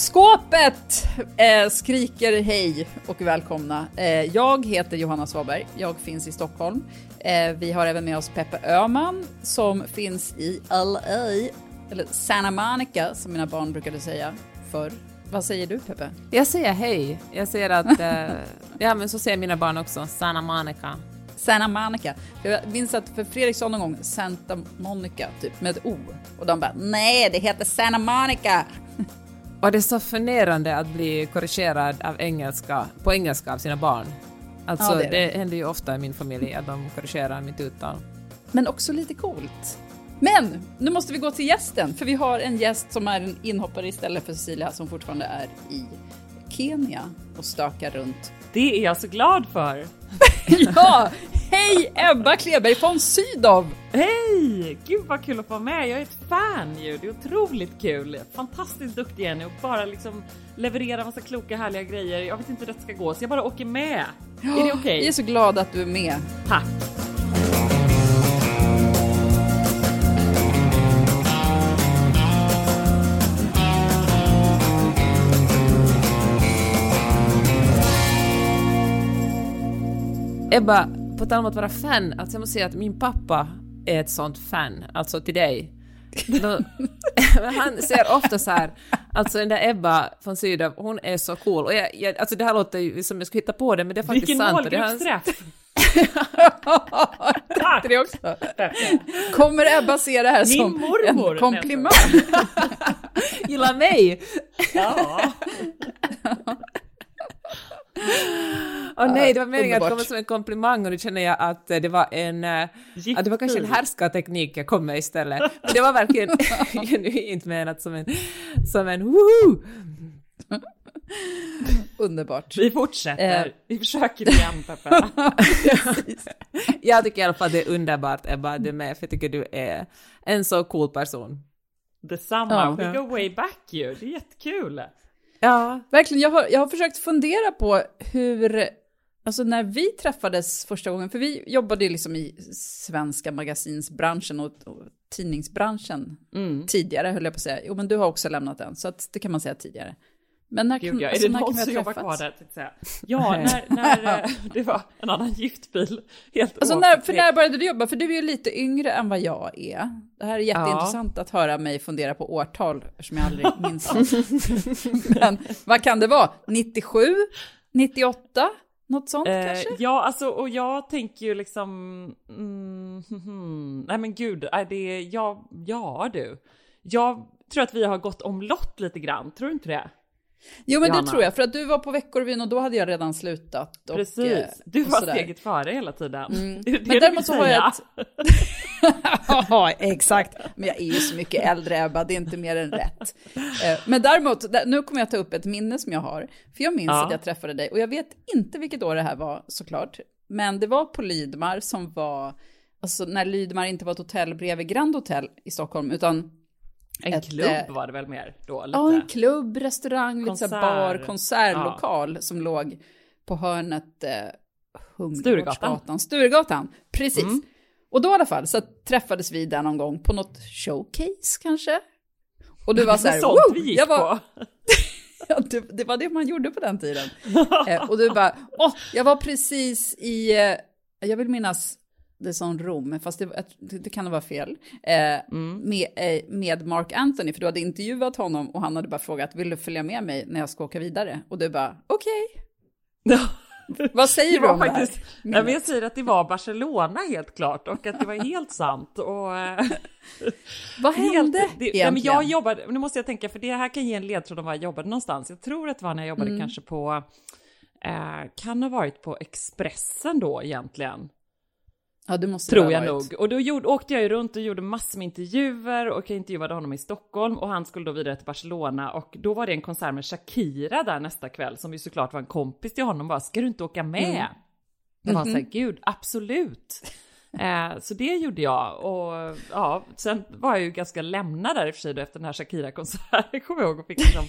Skåpet eh, skriker hej och välkomna. Eh, jag heter Johanna Svaberg. Jag finns i Stockholm. Eh, vi har även med oss Peppe Öhman som finns i LA, eller Santa Monica som mina barn brukade säga förr. Vad säger du Peppe? Jag säger hej. Jag säger att, eh, ja men så säger mina barn också, Santa Monica. Santa Monica. Jag minns att för Fredrik sa någon gång Santa Monica, typ med ett O. Och de bara nej, det heter Santa Monica. Och det är så förnedrande att bli korrigerad av engelska, på engelska av sina barn. Alltså Ja, det det, det. händer ju ofta i min familj att de korrigerar mitt uttal. Men också lite coolt. Men nu måste vi gå till gästen, för vi har en gäst som är en inhoppare istället för Cecilia som fortfarande är i Kenya och stökar runt. Det är jag så glad för. Ja, hej Ebba Kleberg von Sydow! Hej! Gud vad kul att få vara med. Jag är ett fan ju. Det är otroligt kul. Fantastiskt duktig ni och bara liksom leverera massa kloka härliga grejer. Jag vet inte hur det ska gå så jag bara åker med. är det okej? Vi är så glada att du är med. Tack. Ebba, på tal om att vara fan, alltså jag måste säga att min pappa är ett sånt fan, alltså till dig. Han säger ofta så här, alltså den där Ebba från Sydow, hon är så cool. Och jag, jag, alltså det här låter ju som jag skulle hitta på det, men det är faktiskt Vilken sant. hans- målgruppsträff! Tack! Det också. Kommer Ebba se det här Min som mormor, en komplimang? Gillar mig! Ja. Åh nej, det var meningen att komma som en komplimang och nu känner jag att eh, det var en... eh, Att det var kanske en härskarteknik jag kom med istället. Men det var verkligen genuint menat som en... Som en woho! Underbart. Vi fortsätter. Eh. Vi försöker igen Peppe. Jag tycker i alla fall att det är underbart Ebba att du är med, för jag tycker du är en så cool person. Detsamma. Ja. We go way back ju. Det är jättekul. Ja. Verkligen, jag har, jag har försökt fundera på hur, alltså när vi träffades första gången, för vi jobbade ju liksom i svenska magasinsbranschen och, och tidningsbranschen Mm. tidigare, höll jag på att säga. Jo, men du har också lämnat den, så att det kan man säga tidigare. Men när Gud ja, är alltså, det någon som jobbar kvar där? säga. Ja, när, när eh, det var en annan giftbil. Helt Alltså när, för när började du jobba? För du är ju lite yngre än vad jag är. Det här är jätteintressant att höra mig fundera på årtal, eftersom jag aldrig minns. Men vad kan det vara? 97? 98? Något sånt Eh, kanske? ja, alltså och jag tänker ju liksom... Mm, hmm. nej men gud, är det... Ja, ja du. Jag tror att vi har gått omlott lite grann, tror du inte det? Jo, men Johanna. det tror jag, för att du var på Veckorevyn och då hade jag redan slutat. Och, Precis. eh, Du var steget före hela tiden. Mm. Det är det Men däremot så har jag ett... Ja, exakt. Men jag är ju så mycket äldre, Ebba, det är inte mer än rätt. Eh, Men däremot, där- nu kommer jag ta upp ett minne som jag har. För jag minns Ja. att jag träffade dig, och jag vet inte vilket år det här var såklart. Men det var på Lydmar som var, alltså när Lydmar inte var ett hotell bredvid Grand Hotel i Stockholm, utan En ett, klubb eh, var det väl mer då? Lite. Ja, en klubb, restaurang, lite så här bar, Konsert. konsertlokal som låg på hörnet eh, Sturegatan. Humlegårdsgatan. Sturegatan, precis. Mm. Och då i alla fall så träffades vi där någon gång på något showcase kanske. Och du var så här, Sånt vi gick jag var, på. ja, det, det var det man gjorde på den tiden. eh, och du bara, åh, jag var precis i, eh, jag vill minnas, det som Rom, fast det, det, det kan vara fel, eh, med, eh, med Mark Anthony, för du hade intervjuat honom och han hade bara frågat, vill du följa med mig när jag ska åka vidare? Och du bara, okej. Vad säger Det du om det faktiskt, här? nej, men jag säger att det var Barcelona helt klart och att det var helt sant. Och, eh, Vad hände helt, det, egentligen? men jag jobbade, nu måste jag tänka för det här kan ge en ledtråd om var jag jobbade någonstans. Jag tror att det var när jag jobbade Mm. kanske på, eh, kan ha varit på Expressen då egentligen. Ja, det måste Tror jag nog. Och då gjorde, åkte jag ju runt och gjorde massor med intervjuer och jag intervjuade honom i Stockholm och han skulle då vidare till Barcelona och då var det en konsert med Shakira där nästa kväll som ju såklart var en kompis till honom bara, ska du inte åka med? Mm. Jag var Mhm. såhär, gud, absolut. eh, så det gjorde jag och ja, sen var jag ju ganska lämnad där i och för sig då efter den här Shakira-konserten, kommer jag ihåg, och fick liksom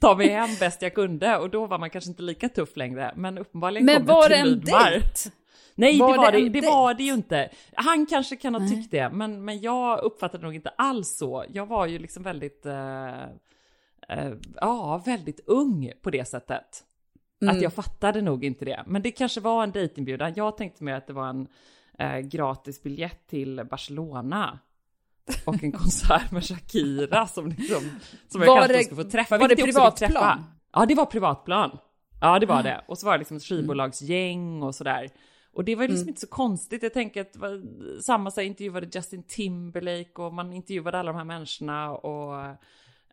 ta mig hem bäst jag kunde och då var man kanske inte lika tuff längre, men uppenbarligen Men kom jag var till det en dejt? Nej, Var det, var det det, en det, dejt? var det ju inte. Han kanske kan ha tyckt det, men, men jag uppfattade nog inte alls så. Jag var ju liksom väldigt, eh, eh, ja, väldigt ung på det sättet. Mm. Att jag fattade nog inte det. Men det kanske var en dejtinbjudan. Jag tänkte mer att det var en eh, gratis biljett till Barcelona. Och en konsert med Shakira som, liksom, som jag Var kanske det- skulle få träffa. var det privatplan? Ja, det var privatplan. Ja, det var Ah. det. Och så var det liksom ett skivbolagsgäng och sådär. Och det var ju liksom Mm. inte så konstigt. Jag tänker att var samma så intervjuade Justin Timberlake och man intervjuade alla de här människorna och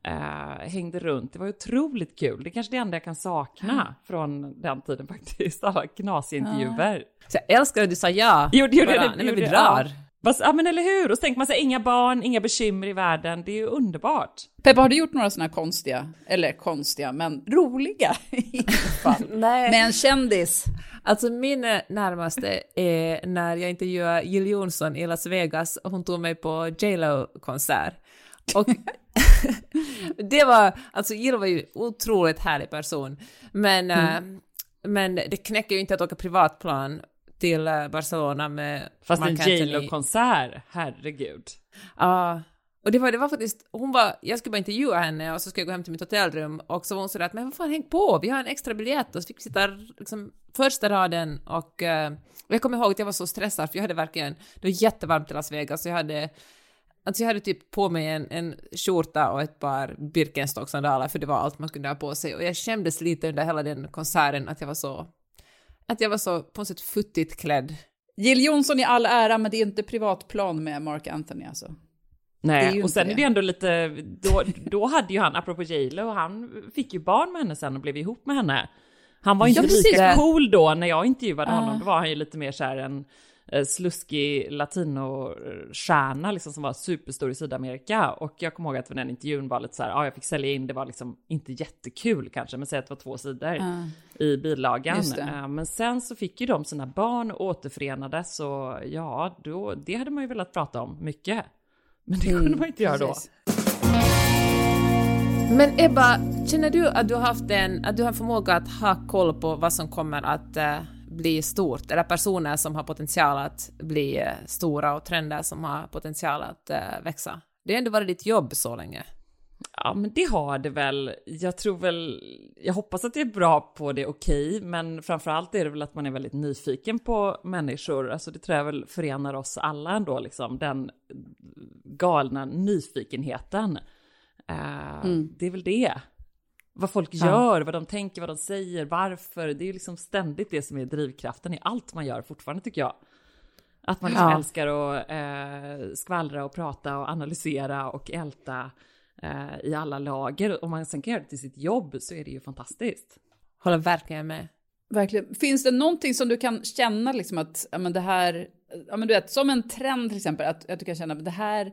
eh, hängde runt. Det var otroligt kul. Det är kanske det enda jag kan sakna från den tiden faktiskt. Alla knasiga intervjuer. Så jag älskar att du sa ja. Jo, det gjorde jag. Nej, men vi drar. Ja. Fast, ja men eller hur, och så tänker man sig inga barn, inga bekymmer i världen, det är ju underbart. Peppa, har du gjort några sådana konstiga, eller konstiga, men roliga i alla fall? Nej. Med en kändis? Alltså min närmaste är när jag intervjuade Jill Johnson i Las Vegas och hon tog mig på J Lo-konsert. Och det var, alltså Jill var ju otroligt härlig person, men, eh, men det knäcker ju inte att åka privatplan till eh, Barcelona med Fast Marc en Anthony. J Lo-konsert, herregud. Ja, och det var, det var faktiskt, hon var, jag skulle bara intervjua henne och så skulle jag gå hem till mitt hotellrum och så var hon sådär att men vad fan häng på, vi har en extra biljett och så fick vi sitta liksom första raden och eh, och jag kommer ihåg att jag var så stressad för jag hade verkligen, det var jättevarmt i Las Vegas och jag hade Alltså jag hade typ på mig en, en skjorta och ett par Birkenstock-sandaler för det var allt man kunde ha på sig och jag kändes lite under hela den konserten att jag var så att jag var så på något sätt futtigt klädd. Jill Johnson i all ära, men det är inte privatplan med Mark Anthony alltså. Nej, och sen är det. ändå lite, då, då hade ju han, apropå J Lo, han fick ju barn med henne sen och blev ihop med henne. Han var Ja, inte precis. lika cool då när jag intervjuade Ah. honom, då var han ju lite mer så här en sluskig latinostjärna liksom som var superstor i Sydamerika. Och jag kommer ihåg att för den intervjun var lite så här, ja jag fick sälja in, det var liksom inte jättekul kanske, men säg att det var två sidor i bilagan. Eh, Men sen så fick ju de sina barn och återförenades och ja, då, det hade man ju velat prata om mycket. Men det kunde man inte göra då. Men Ebba, känner du att du har haft en, att du har förmåga att ha koll på vad som kommer att eh, bli stort, eller personer som har potential att bli eh, stora och trender som har potential att eh, växa? Det har ändå varit ditt jobb så länge. Ja, men det har det väl. Jag tror väl, jag hoppas att jag är bra på det okej, men framförallt är det väl att man är väldigt nyfiken på människor. Alltså det tror jag väl förenar oss alla ändå, liksom den galna nyfikenheten. Eh, Det är väl det. Vad folk gör, vad de tänker, vad de säger, varför. Det är ju liksom ständigt det som är drivkraften i allt man gör fortfarande tycker jag. Att man liksom Ja. älskar att eh, skvallra och prata och analysera och älta eh, i alla lager. Om man sen kan göra det till sitt jobb så är det ju fantastiskt. Håller verkligen med. Verkligen. Finns det någonting som du kan känna liksom att, ja men det här, ja men du vet, som en trend till exempel, att, att du kan känna att det här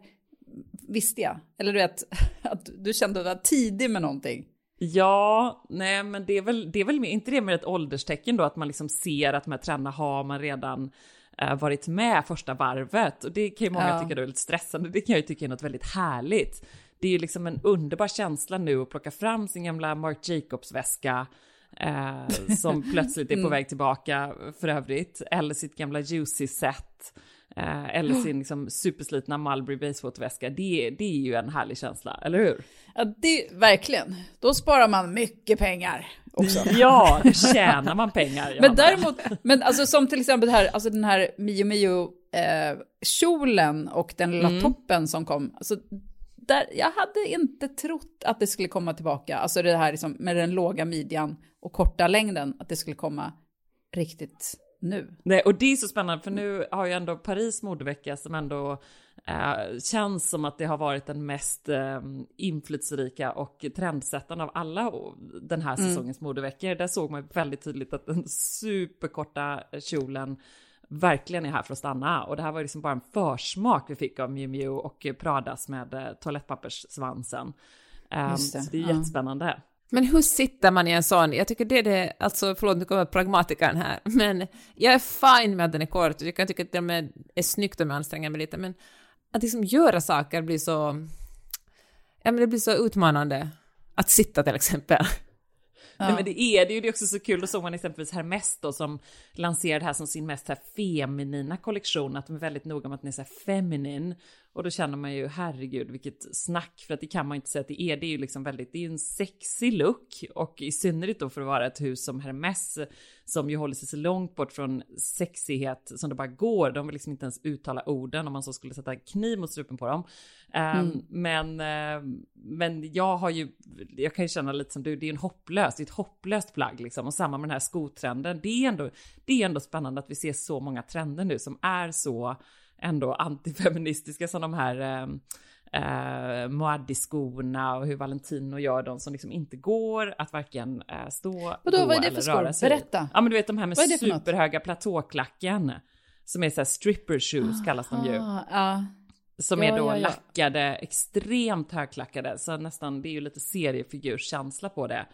visste jag. Eller du vet, att du kände att du var tidig med någonting. Ja, nej men det är väl, det är väl inte det med ett ålderstecken då, att man liksom ser att de här trenderna har man redan eh, varit med första varvet. Och det kan ju många Ja. tycka då är lite stressande, det kan jag ju tycka är något väldigt härligt. Det är ju liksom en underbar känsla nu att plocka fram sin gamla Marc Jacobs-väska, eh, som plötsligt är på väg tillbaka för övrigt, eller sitt gamla Juicy-set. Eh, eller sin liksom, superslitna Mulberry Basewater-väska. Det, det är ju en härlig känsla, eller hur? Ja, det, verkligen. Då sparar man mycket pengar också. Ja, då tjänar man pengar. Men däremot, men alltså som till exempel här, alltså den här Mio Mio eh, kjolen och den lilla toppen som kom. Alltså, där, jag hade inte trott att det skulle komma tillbaka. Alltså det här liksom, med den låga midjan och korta längden, att det skulle komma riktigt nu. Nej, och det är så spännande för nu har ju ändå Paris modevecka som ändå eh, känns som att det har varit den mest eh, inflytelserika och trendsättande av alla den här säsongens modeveckor. Där såg man väldigt tydligt att den superkorta kjolen verkligen är här för att stanna. Och det här var liksom bara en försmak vi fick av Miu Miu och Pradas med eh, toalettpapperssvansen. Um, det, så det är ja. Men hur sitter man i en sån? Jag tycker det är det, alltså förlåt nu kommer pragmatikern här, men jag är fine med att den är kort, jag kan tycka att det är snyggt om jag anstränger mig lite, men att liksom göra saker blir så, ja men det blir så utmanande. Att sitta till exempel. Ja. Nej, men det är det ju, det är också så kul, då såg man exempelvis Hermes då som lanserade det här som sin mest här feminina kollektion, att de är väldigt noga med att den är så här feminin. Och då känner man ju, herregud, vilket snack, för att det kan man inte säga att det är. Det är ju liksom väldigt, det är ju en sexig look och i synnerhet då för att vara ett hus som Hermes som ju håller sig så långt bort från sexighet som det bara går. De vill liksom inte ens uttala orden om man så skulle sätta kniv mot strupen på dem. Ehm, mm. men, uh, men jag har ju, jag kan ju känna lite som du, det är en hopplös, det är ett hopplöst plagg liksom. Och samma med den här skotrenden. Det är ändå, det är ändå spännande att vi ser så många trender nu som är så ändå antifeministiska som de här eh, eh, Moaddi-skorna och hur Valentino gör dem som liksom inte går att varken eh, stå, Vadå, gå vad är det för skor? Berätta. Ja men du vet de här med superhöga platåklacken. Som är så här stripper shoes ah, kallas de ju. Ah, som ja, är då ja, ja. lackade, extremt högklackade, så nästan, det är ju lite seriefigurskänsla på det.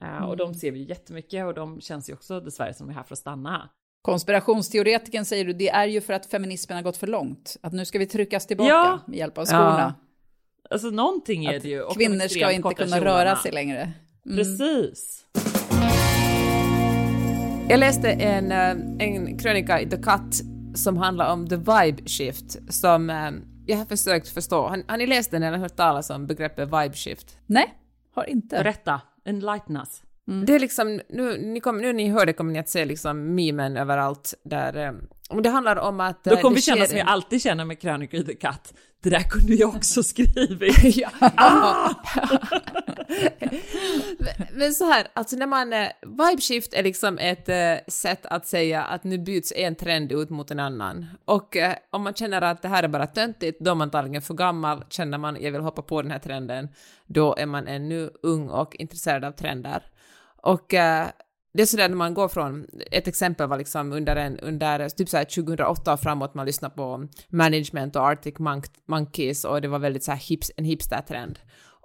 Mm. Och de ser vi jättemycket och de känns ju också dessvärre som är här för att stanna. Konspirationsteoretiken säger du, det är ju för att feminismen har gått för långt. Att nu ska vi tryckas tillbaka ja. med hjälp av skorna. Ja. Alltså någonting är det ju. Och kvinnor ska inte kunna kjolarna. röra sig längre. Mm. Precis. Jag läste en, eh, en krönika i The Cut som handlar om the vibe shift som eh, jag har försökt förstå. Har, har ni läst den eller hört talas om begreppet vibe shift? Nej, har inte. Berätta, enlighten us. Mm. Det är liksom, nu, ni kom, nu ni hör det kommer ni att se liksom memen överallt där, eh, det handlar om att... Då kommer vi känna som jag alltid känner med krönikor i The Cut, det där kunde jag också skrivit. ja. ah! men, så här, alltså när man, eh, vibe shift är liksom ett sätt att säga att nu byts en trend ut mot en annan. Och om man känner att det här är bara töntigt, då är man antagligen för gammal, känner man jag vill hoppa på den här trenden, då är man ännu ung och intresserad av trender. Och eh, det är sådär när man går från, ett exempel var liksom under, en, under typ såhär 2008 och framåt, man lyssnade på Management och Arctic Monkeys och det var väldigt såhär hips, en hipster-trend.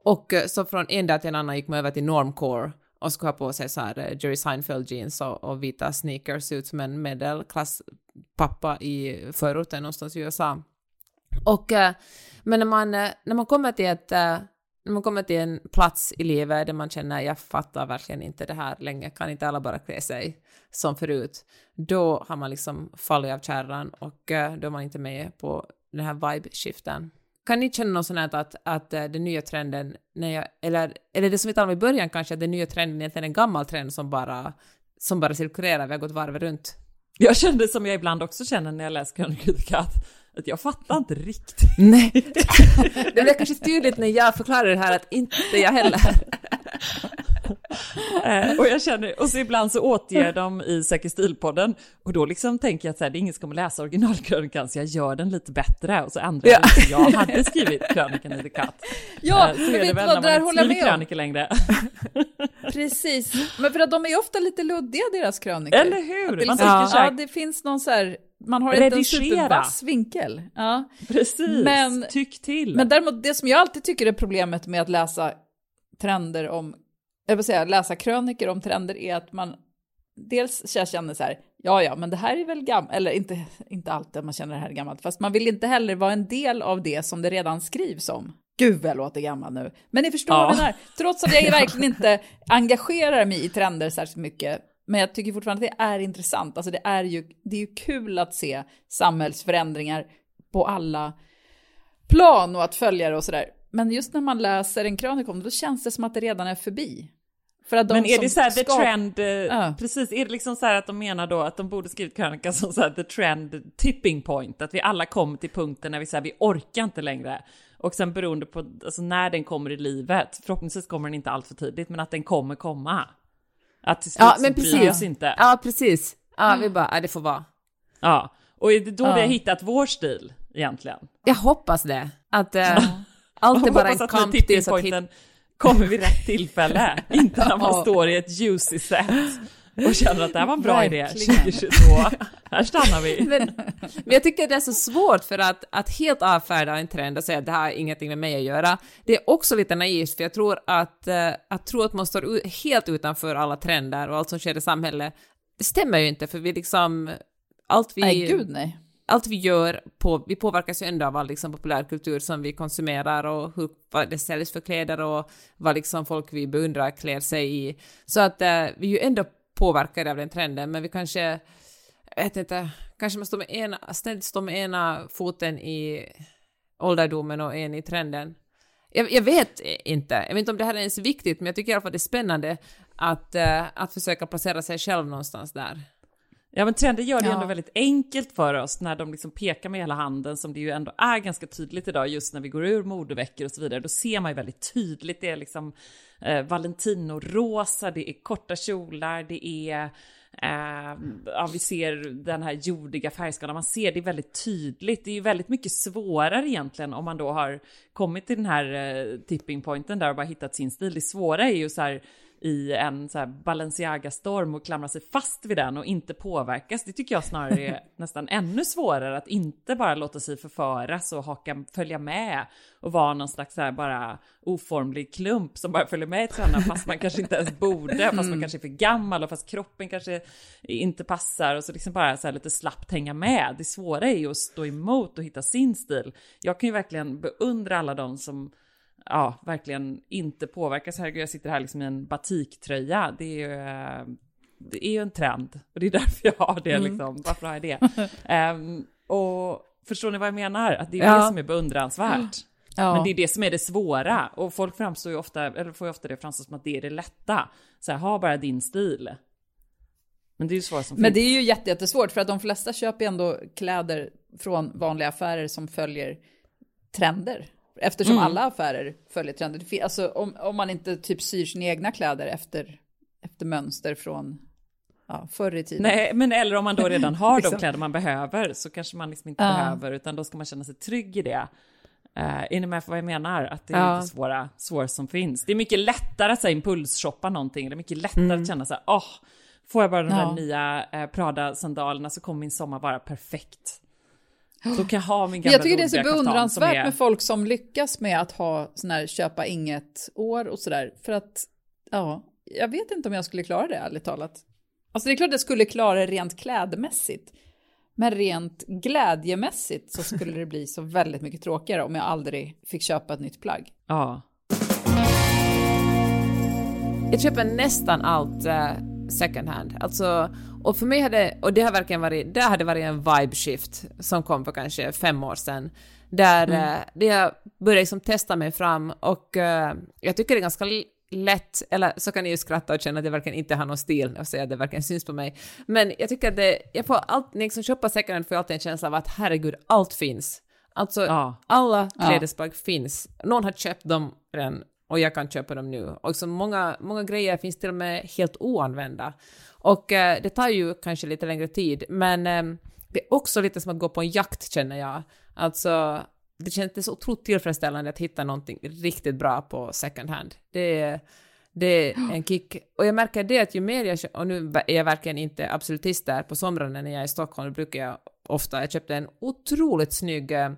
Och eh, så från en dag till en annan gick man över till normcore och skulle ha på sig så här eh, Jerry Seinfeld jeans och, och vita sneakers ut som en medelklasspappa i förorten någonstans i USA. Och, men när man, när man kommer till ett när man kommer till en plats i livet där man känner jag fattar verkligen inte det här längre, kan inte alla bara klä sig som förut, då har man liksom fallit av kärran och eh, då är man inte med på den här vibe-skiften. Kan ni känna något sånt här att, att eh, den nya trenden, när jag, eller, eller det som vi talade om i början kanske, att den nya trenden egentligen är en gammal trend som bara, som bara cirkulerar, vi har gått varv runt. Jag kände som jag ibland också känner när jag läser Krönikor att jag fattar inte riktigt. Nej, det är kanske tydligt när jag förklarar det här att inte jag heller. eh, och jag känner, och så ibland så återger de i Säker stilpodden och då liksom tänker jag att så här, det är ingen som kommer läsa originalkrönikan så jag gör den lite bättre och så ändrar jag ja. jag hade skrivit krönikan i The Cut. Ja, eh, så är det väl vad, när man inte skriver krönikor längre. Precis, men för att de är ofta lite luddiga deras krönikor. Eller hur? Det, liksom, ja. ja, det finns någon så här man har inte en supervass vinkel. Ja. Precis, men, tyck till. Men däremot, det som jag alltid tycker är problemet med att läsa trender om, jag vill säga läsa kröniker om trender är att man dels jag känner så här, ja ja, men det här är väl gammalt, eller inte, inte alltid man känner det här är gammalt, fast man vill inte heller vara en del av det som det redan skrivs om. Gud vad jag låter gammal nu. Men ni förstår ja. vad jag menar. Trots att jag verkligen inte engagerar mig i trender särskilt mycket men jag tycker fortfarande att det är intressant. Alltså det är ju, det är ju kul att se samhällsförändringar på alla plan och att följa det och sådär. Men just när man läser en krönika om det, då känns det som att det redan är förbi. För att de Men är det så här the trend, uh. precis, är det liksom så här att de menar då att de borde skrivit krönika som så här the trend tipping point, att vi alla kommer till punkten när vi säger vi orkar inte längre. Och sen beroende på alltså, när den kommer i livet, förhoppningsvis kommer den inte allt för tidigt, men att den kommer komma. Att till slut ja, men precis. inte. Ja, precis. Ja, vi bara, ja, det får vara. Ja, och är det då ja. vi har hittat vår stil egentligen? Jag hoppas det. Att äh, allt är bara en kamp tills att hitta... kommer vid rätt tillfälle, inte när man står i ett juicy set och känner att det här var en bra idé Verkligen. 2022. Här stannar vi. Men, men jag tycker det är så svårt för att, att helt avfärda en trend och säga att det här har ingenting med mig att göra. Det är också lite naivt för jag tror att, eh, att tro att man står helt utanför alla trender och allt som sker i samhället, det stämmer ju inte för vi liksom, allt vi, Nej, gud nej. allt vi gör, på, vi påverkas ju ändå av all liksom, populärkultur som vi konsumerar och hur, vad det säljs för kläder och vad liksom folk vi beundrar klär sig i. Så att eh, vi är ju ändå påverkade av den trenden, men vi kanske, jag vet inte, kanske man står med ena, ständigt står med ena foten i ålderdomen och en i trenden. Jag, jag vet inte, jag vet inte om det här är ens viktigt, men jag tycker i alla fall det är spännande att, eh, att försöka placera sig själv någonstans där. Ja men trender gör det Ja. ändå väldigt enkelt för oss när de liksom pekar med hela handen som det ju ändå är ganska tydligt idag just när vi går ur modeveckor och så vidare. Då ser man ju väldigt tydligt, det är liksom eh, Valentino-rosa, det är korta kjolar, det är eh, ja, vi ser den här jordiga färgskalan, man ser det väldigt tydligt. Det är ju väldigt mycket svårare egentligen om man då har kommit till den här eh, tipping pointen där och bara hittat sin stil. Det svåra är ju så här i en så Balenciaga-storm och klamra sig fast vid den och inte påverkas. Det tycker jag snarare är nästan ännu svårare att inte bara låta sig förföras och haka, följa med och vara någon slags så bara oformlig klump som bara följer med i trenderna fast man kanske inte ens borde, fast man kanske är för gammal och fast kroppen kanske inte passar och så liksom bara så här lite slappt hänga med. Det svåra är ju att stå emot och hitta sin stil. Jag kan ju verkligen beundra alla de som ja, verkligen inte påverkas. Herregud, jag sitter här liksom i en batiktröja. Det är ju, eh, det är ju en trend och det är därför jag har det liksom. Varför har jag det? Ehm, och förstår ni vad jag menar? Att det är Ja. det som är beundransvärt. Ja. Men det är det som är det svåra och folk framstår ju ofta, eller får ju ofta det framstå som att det är det lätta. Så här, ha bara din stil. Men det är ju svårt som Men finns. det är ju jätte, jättesvårt för att de flesta köper ju ändå kläder från vanliga affärer som följer trender. Eftersom Mm. alla affärer följer trender. Alltså om, om man inte typ syr sina egna kläder efter, efter mönster från ja, förr i tiden. Nej, men eller om man då redan har de Liksom. kläder man behöver så kanske man liksom inte Ja. behöver utan då ska man känna sig trygg i det. Uh, är ni med för vad jag menar? Att det är Ja. det svåra, svåra som finns. Det är mycket lättare att så här, impulsshoppa någonting. Det är mycket lättare Mm. att känna så här, åh, får jag bara de Ja. där nya eh, Prada-sandalerna så kommer min sommar vara perfekt. Då kan jag ha min gamla jag tycker det är så beundransvärt är- med folk som lyckas med att ha sån här köpa inget år och sådär. För att, ja, jag vet inte om jag skulle klara det ärligt talat. Alltså det är klart jag skulle klara det rent klädmässigt. Men rent glädjemässigt så skulle det bli så väldigt mycket tråkigare om jag aldrig fick köpa ett nytt plagg. Ja. Jag köper nästan allt eh, second hand. Alltså, och för mig hade, och det har verkligen varit, det hade varit en vibe shift som kom för kanske fem år sedan. Där, eh, där jag började liksom testa mig fram och eh, jag tycker det är ganska lätt, eller så kan ni ju skratta och känna att jag verkligen inte har någon stil och säga att det verkligen syns på mig. Men jag tycker att det, jag får allt, när jag liksom köper second hand får jag alltid en känsla av att herregud, allt finns. Alltså, Ja. alla Ja. klädesplagg finns. Någon har köpt dem redan och jag kan köpa dem nu. Och så många, många grejer finns till och med helt oanvända. Och eh, det tar ju kanske lite längre tid, men eh, det är också lite som att gå på en jakt känner jag. Alltså, det känns så otroligt tillfredsställande att hitta någonting riktigt bra på second hand. Det är, det är en kick. Och jag märker det att ju mer jag köper, och nu är jag verkligen inte absolutist där, på somrarna när jag är i Stockholm brukar jag ofta, jag köpte en otroligt snygg eh,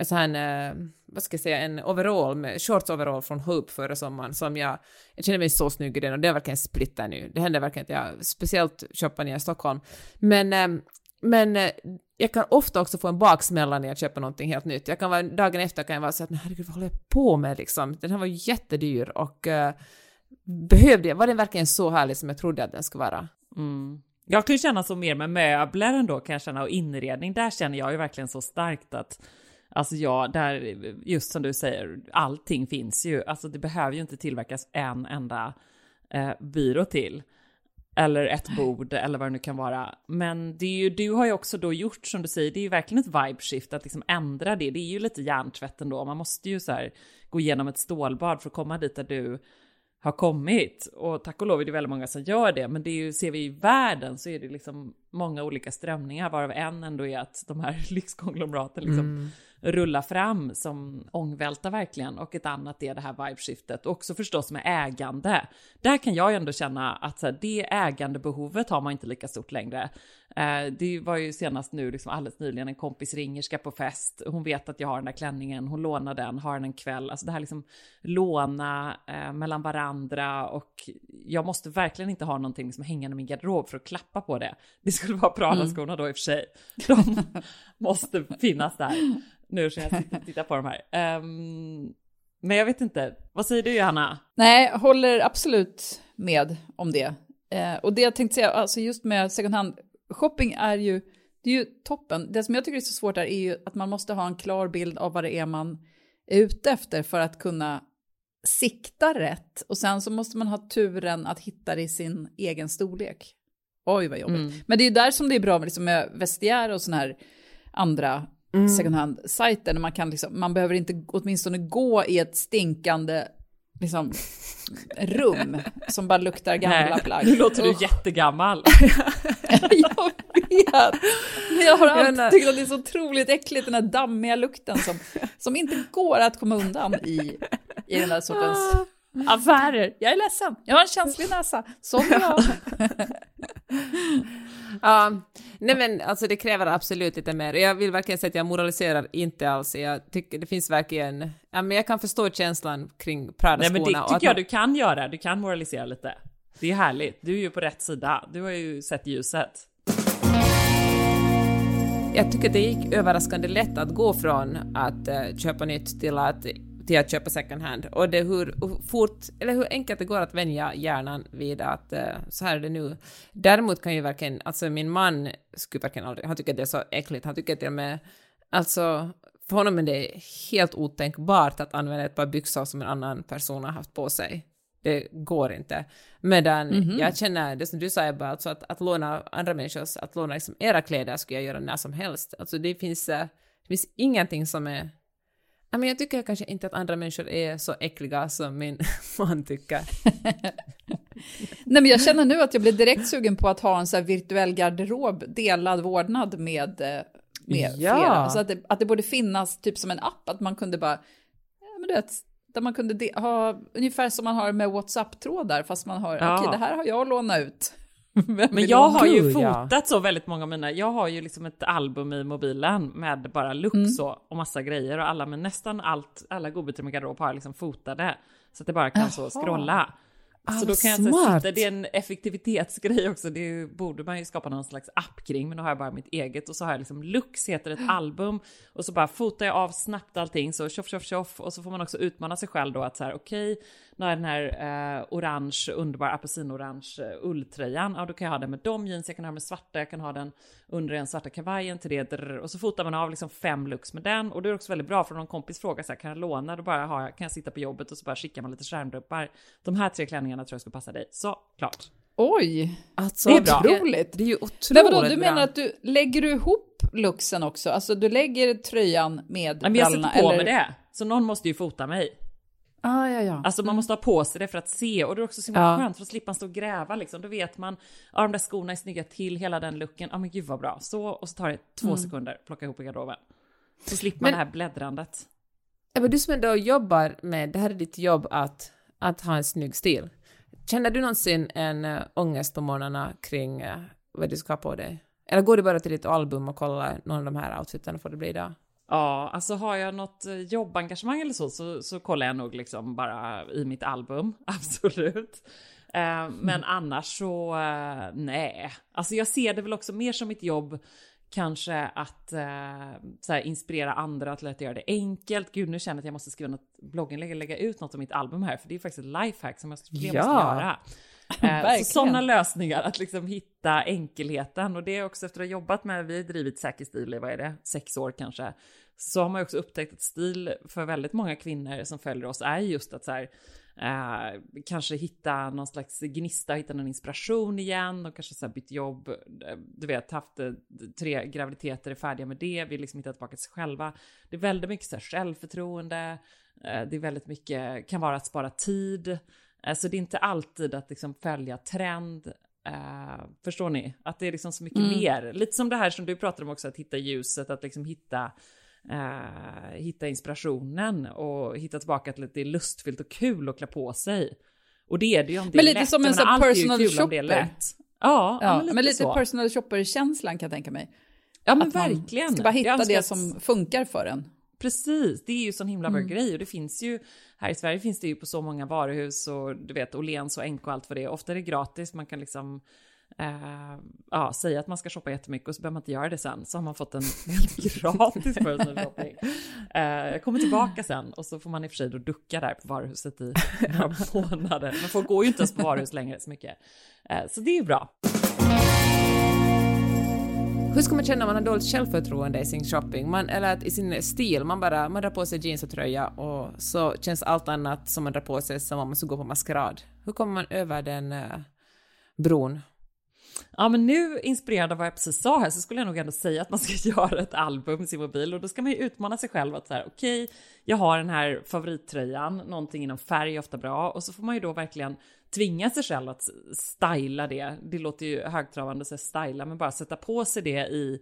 en sån här, eh, vad ska jag säga, en overall, med, shorts overall från Hope förra sommaren som jag, jag känner mig så snygg i den och det är verkligen splittar nu. Det händer verkligen att jag speciellt köper när jag är i Stockholm. Men, ehm, men eh, jag kan ofta också få en baksmälla när jag köper någonting helt nytt. Jag kan vara, dagen efter kan jag vara så att herregud vad håller jag på med liksom? Den här var jättedyr och uh, behövde jag, var den verkligen så härlig som jag trodde att den skulle vara? Mm. Jag kan ju känna så mer med möbler ändå kan jag känna och inredning. Där känner jag ju verkligen så starkt att Alltså ja, där, just som du säger, allting finns ju. Alltså det behöver ju inte tillverkas en enda eh, byrå till. Eller ett bord eller vad det nu kan vara. Men det är ju, du har ju också då gjort som du säger, det är ju verkligen ett vibe shift att liksom ändra det. Det är ju lite hjärntvätt ändå. Man måste ju så här gå igenom ett stålbad för att komma dit där du har kommit. Och tack och lov är det väldigt många som gör det. Men det ju, ser vi i världen så är det liksom många olika strömningar varav en ändå är att de här lyxkonglomeraten liksom rullar fram som ångvältar verkligen och ett annat är det här vibeskiftet också förstås med ägande. Där kan jag ju ändå känna att här, det ägandebehovet har man inte lika stort längre. Eh, det var ju senast nu, liksom alldeles nyligen, en kompis ringer, ska på fest, hon vet att jag har den där klänningen, hon lånar den, har den en kväll, alltså det här liksom låna eh, mellan varandra och jag måste verkligen inte ha någonting liksom hängande i min garderob för att klappa på det. Det skulle vara Prada-skorna då i och för sig. De måste finnas där nu när jag tittar på de här. Um, men jag vet inte, vad säger du Johanna? Nej, håller absolut med om det. Eh, och det jag tänkte säga, alltså just med second hand shopping är ju, det är ju toppen. Det som jag tycker är så svårt där är ju att man måste ha en klar bild av vad det är man är ute efter för att kunna sikta rätt. Och sen så måste man ha turen att hitta det i sin egen storlek. Oj vad jobbigt. Mm. Men det är ju där som det är bra med, liksom med vestiär och sådana här andra mm. second hand-sajter. Man, kan liksom, man behöver inte åtminstone gå i ett stinkande liksom, rum som bara luktar gamla Nej, plagg. Nu låter du jättegammal. jag vet. Jag har alltid tyckt att det är så otroligt äckligt, den här dammiga lukten som, som inte går att komma undan i, i den här sortens ah. affärer. Jag är ledsen, jag har en känslig näsa. Som jag. Ja, nej men alltså det kräver absolut lite mer. Jag vill verkligen säga att jag moraliserar inte alls. Jag tycker det finns verkligen, ja men jag kan förstå känslan kring Prada-skorna. Nej men det tycker jag du kan göra, du kan moralisera lite. Det är härligt, du är ju på rätt sida, du har ju sett ljuset. Jag tycker det gick överraskande lätt att gå från att uh, köpa nytt till att till att köpa second hand och det hur fort, eller hur enkelt det går att vänja hjärnan vid att uh, så här är det nu. Däremot kan ju verkligen, alltså min man skulle verkligen aldrig, han tycker det är så äckligt, han tycker till och med, alltså för honom är det helt otänkbart att använda ett par byxor som en annan person har haft på sig. Det går inte. Medan mm -hmm. jag känner, det som du sa Ebba, alltså att, att låna andra människors, att låna liksom era kläder skulle jag göra när som helst. Alltså det finns, uh, det finns ingenting som är men jag tycker kanske inte att andra människor är så äckliga som min man tycker. Nej, men jag känner nu att jag blir direkt sugen på att ha en så här virtuell garderob, delad vårdnad med, eh, med ja. flera. Alltså att det, att det borde finnas typ som en app, att man kunde bara, ja, men du vet, där man kunde ha, ungefär som man har med WhatsApp-trådar, fast man har, ja. okej, det här har jag lånat ut. Men jag har ju fotat så väldigt många av mina, jag har ju liksom ett album i mobilen med bara look mm. så och massa grejer och alla men nästan allt, alla godbitar i min garderob har jag liksom fotade. Så att det bara kan Aha. så scrolla. Ah, så då kan jag smart. sitta, det är en effektivitetsgrej också, det borde man ju skapa någon slags app kring, men då har jag bara mitt eget och så har jag liksom Lux heter ett album och så bara fotar jag av snabbt allting så tjoff tjoff tjoff och så får man också utmana sig själv då att så här okej, okay, nu har jag den här eh, orange, underbara apelsinorange eh, ulltröjan, ja då kan jag ha den med de jeans, jag kan ha den med svarta, jag kan ha den under den svarta kavajen till det, drr, och så fotar man av liksom fem lux med den och det är också väldigt bra för någon kompis frågar så här, kan jag låna, då bara har jag, kan jag sitta på jobbet och så bara skickar man lite skärmdumpar. De här tre klänningarna tror jag ska passa dig, så klart. Oj, alltså, det är bra. otroligt. Det är ju otroligt Men vadå, du bra. menar att du lägger du ihop luxen också? Alltså du lägger tröjan med brallorna? Jag sätter på eller? mig det, så någon måste ju fota mig. Ah, ja, ja. Alltså man mm. måste ha på sig det för att se och det är också så himla ja. skönt för att slippa stå och gräva liksom. Då vet man, ja de där skorna är snygga till hela den looken, ja men gud vad bra. Så, och så tar det två mm. sekunder, plocka ihop i garderoben. Så slipper man det här bläddrandet. Ebba, du som ändå jobbar med, det här är ditt jobb att, att ha en snygg stil. Känner du någonsin en äh, ångest på morgnarna kring äh, vad du ska ha på dig? Eller går du bara till ditt album och kollar någon av de här outfiten får det bli idag? Ja, alltså har jag något eh, jobbengagemang eller så, så, så kollar jag nog liksom bara i mitt album, absolut. Eh, men annars så, eh, nej. Alltså jag ser det väl också mer som mitt jobb, kanske att eh, inspirera andra till att göra det enkelt. Gud, nu känner jag att jag måste skriva något blogginlägg, lägga ut något om mitt album här, för det är faktiskt ett lifehack som jag fler ja. göra. Eh, så sådana lösningar, att liksom hitta enkelheten. Och det är också efter att ha jobbat med, vi har drivit Säker stil i, vad är det, sex år kanske. Så har man också upptäckt att stil för väldigt många kvinnor som följer oss är just att så här, eh, kanske hitta någon slags gnista, hitta någon inspiration igen och kanske så här bytt jobb, du vet, haft eh, tre graviditeter, är färdiga med det, vill liksom hitta tillbaka till sig själva. Det är väldigt mycket så här självförtroende, eh, det är väldigt mycket, kan vara att spara tid, så det är inte alltid att liksom följa trend. Uh, förstår ni? Att det är liksom så mycket mm. mer. Lite som det här som du pratade om också, att hitta ljuset, att liksom hitta eh, hitta inspirationen och hitta tillbaka till att det är lustfyllt och kul att klä på sig. Och det är det ju om det Men är lite lätt. som en sån personal shopper. lätt. Ja, Ja, men lite, men lite så. personal shopper-känslan kan jag tänka mig. Ja men att man verkligen. ska bara hitta det som funkar för en. Precis, det är ju sån himla bra Mm. grej och det finns ju här i Sverige finns det ju på så många varuhus och du vet Åhléns och NK och allt vad det är. Ofta är det gratis, man kan liksom eh, ja, säga att man ska shoppa jättemycket och så behöver man inte göra det sen. Så har man fått en helt gratis personal shopping. Eh, jag kommer tillbaka sen och så får man i och för sig då ducka där på varuhuset i några månader. Men folk går ju inte ens på varuhus längre så mycket. Eh, så det är ju bra. Hur ska man känna om man har dåligt självförtroende i sin shopping? Man, eller i sin stil, man bara man drar på sig jeans och tröja och så känns allt annat som man drar på sig som om man skulle gå på maskerad. Hur kommer man över den eh, bron? Ja, men nu inspirerad av vad jag precis sa här så skulle jag nog ändå säga att man ska göra ett album i sin mobil och då ska man ju utmana sig själv att så här, okej, jag har den här favorittröjan, någonting inom färg är ofta bra och så får man ju då verkligen tvinga sig själv att styla det. Det låter ju högtravande att säga styla, men bara sätta på sig det i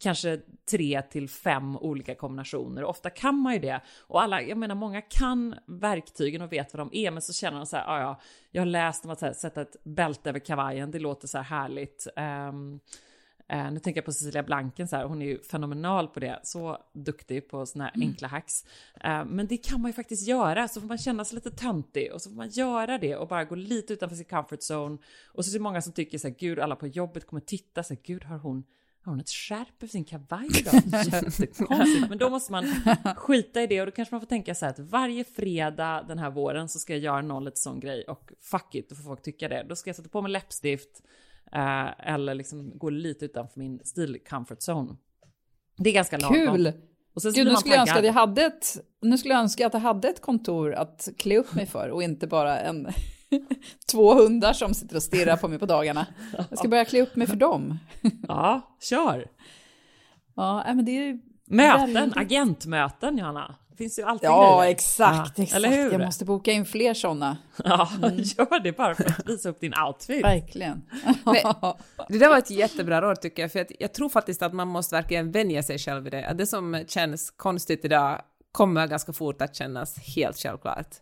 kanske tre till fem olika kombinationer. Ofta kan man ju det. Och alla, jag menar många kan verktygen och vet vad de är, men så känner de så här, ja ja, jag har läst om att här, sätta ett bälte över kavajen, det låter så här härligt. Um, Eh, nu tänker jag på Cecilia Blanken, så här, hon är ju fenomenal på det, så duktig på såna här enkla hacks. Eh, men det kan man ju faktiskt göra, så får man känna sig lite töntig och så får man göra det och bara gå lite utanför sin comfort zone. Och så är det många som tycker så här, gud, alla på jobbet kommer titta, så här, gud, har hon har hon ett skärp över sin kavaj idag? Jättekonstigt. Men då måste man skita i det och då kanske man får tänka så här att varje fredag den här våren så ska jag göra någon lite sån grej och fuck it, då får folk tycka det. Då ska jag sätta på mig läppstift, Eh, eller liksom gå lite utanför min stil comfort zone. Det är ganska lagom. Kul! Och Gud, nu skulle, jag önska att jag hade ett, nu skulle jag önska att jag hade ett kontor att klä upp mig för och inte bara en, två hundar som sitter och stirrar på mig på dagarna. Jag ska börja klä upp mig för dem. Ja, kör. Ja, men det är. Möten, väldigt- agentmöten Johanna. Finns ju alltid Ja, grejer. exakt, Ja, exakt. eller hur? Jag måste boka in fler sådana. Ja, gör det bara för att visa upp din outfit. Verkligen. Det där var ett jättebra råd tycker jag, för att jag tror faktiskt att man måste verkligen vänja sig själv vid det. Att det som känns konstigt idag kommer ganska fort att kännas helt självklart.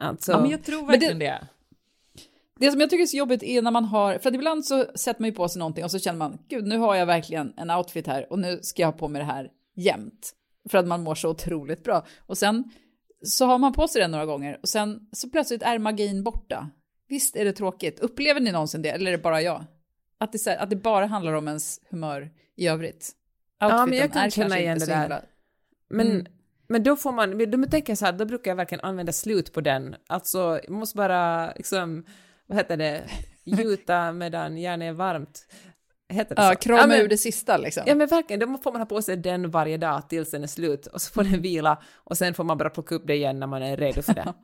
Alltså, Ja, men jag tror Men verkligen det- det. Det som jag tycker är så jobbigt är när man har, för att ibland så sätter man ju på sig någonting och så känner man, gud nu har jag verkligen en outfit här och nu ska jag ha på mig det här jämt. För att man mår så otroligt bra. Och sen så har man på sig den några gånger och sen så plötsligt är magin borta. Visst är det tråkigt. Upplever ni någonsin det eller är det bara jag? Att det, att det bara handlar om ens humör i övrigt. men jag Outfiten kan känna igen det där. himla- Men, Mm. men då får man, då tänker jag så här, då brukar jag verkligen använda slut på den. Alltså, jag måste bara liksom, vad heter det, gjuta medan järnet är varmt. Heter det Ja, så? krama men- ur det sista liksom. Ja men verkligen, då får man ha på sig den varje dag tills den är slut och så får den vila och sen får man bara plocka upp det igen när man är redo för det.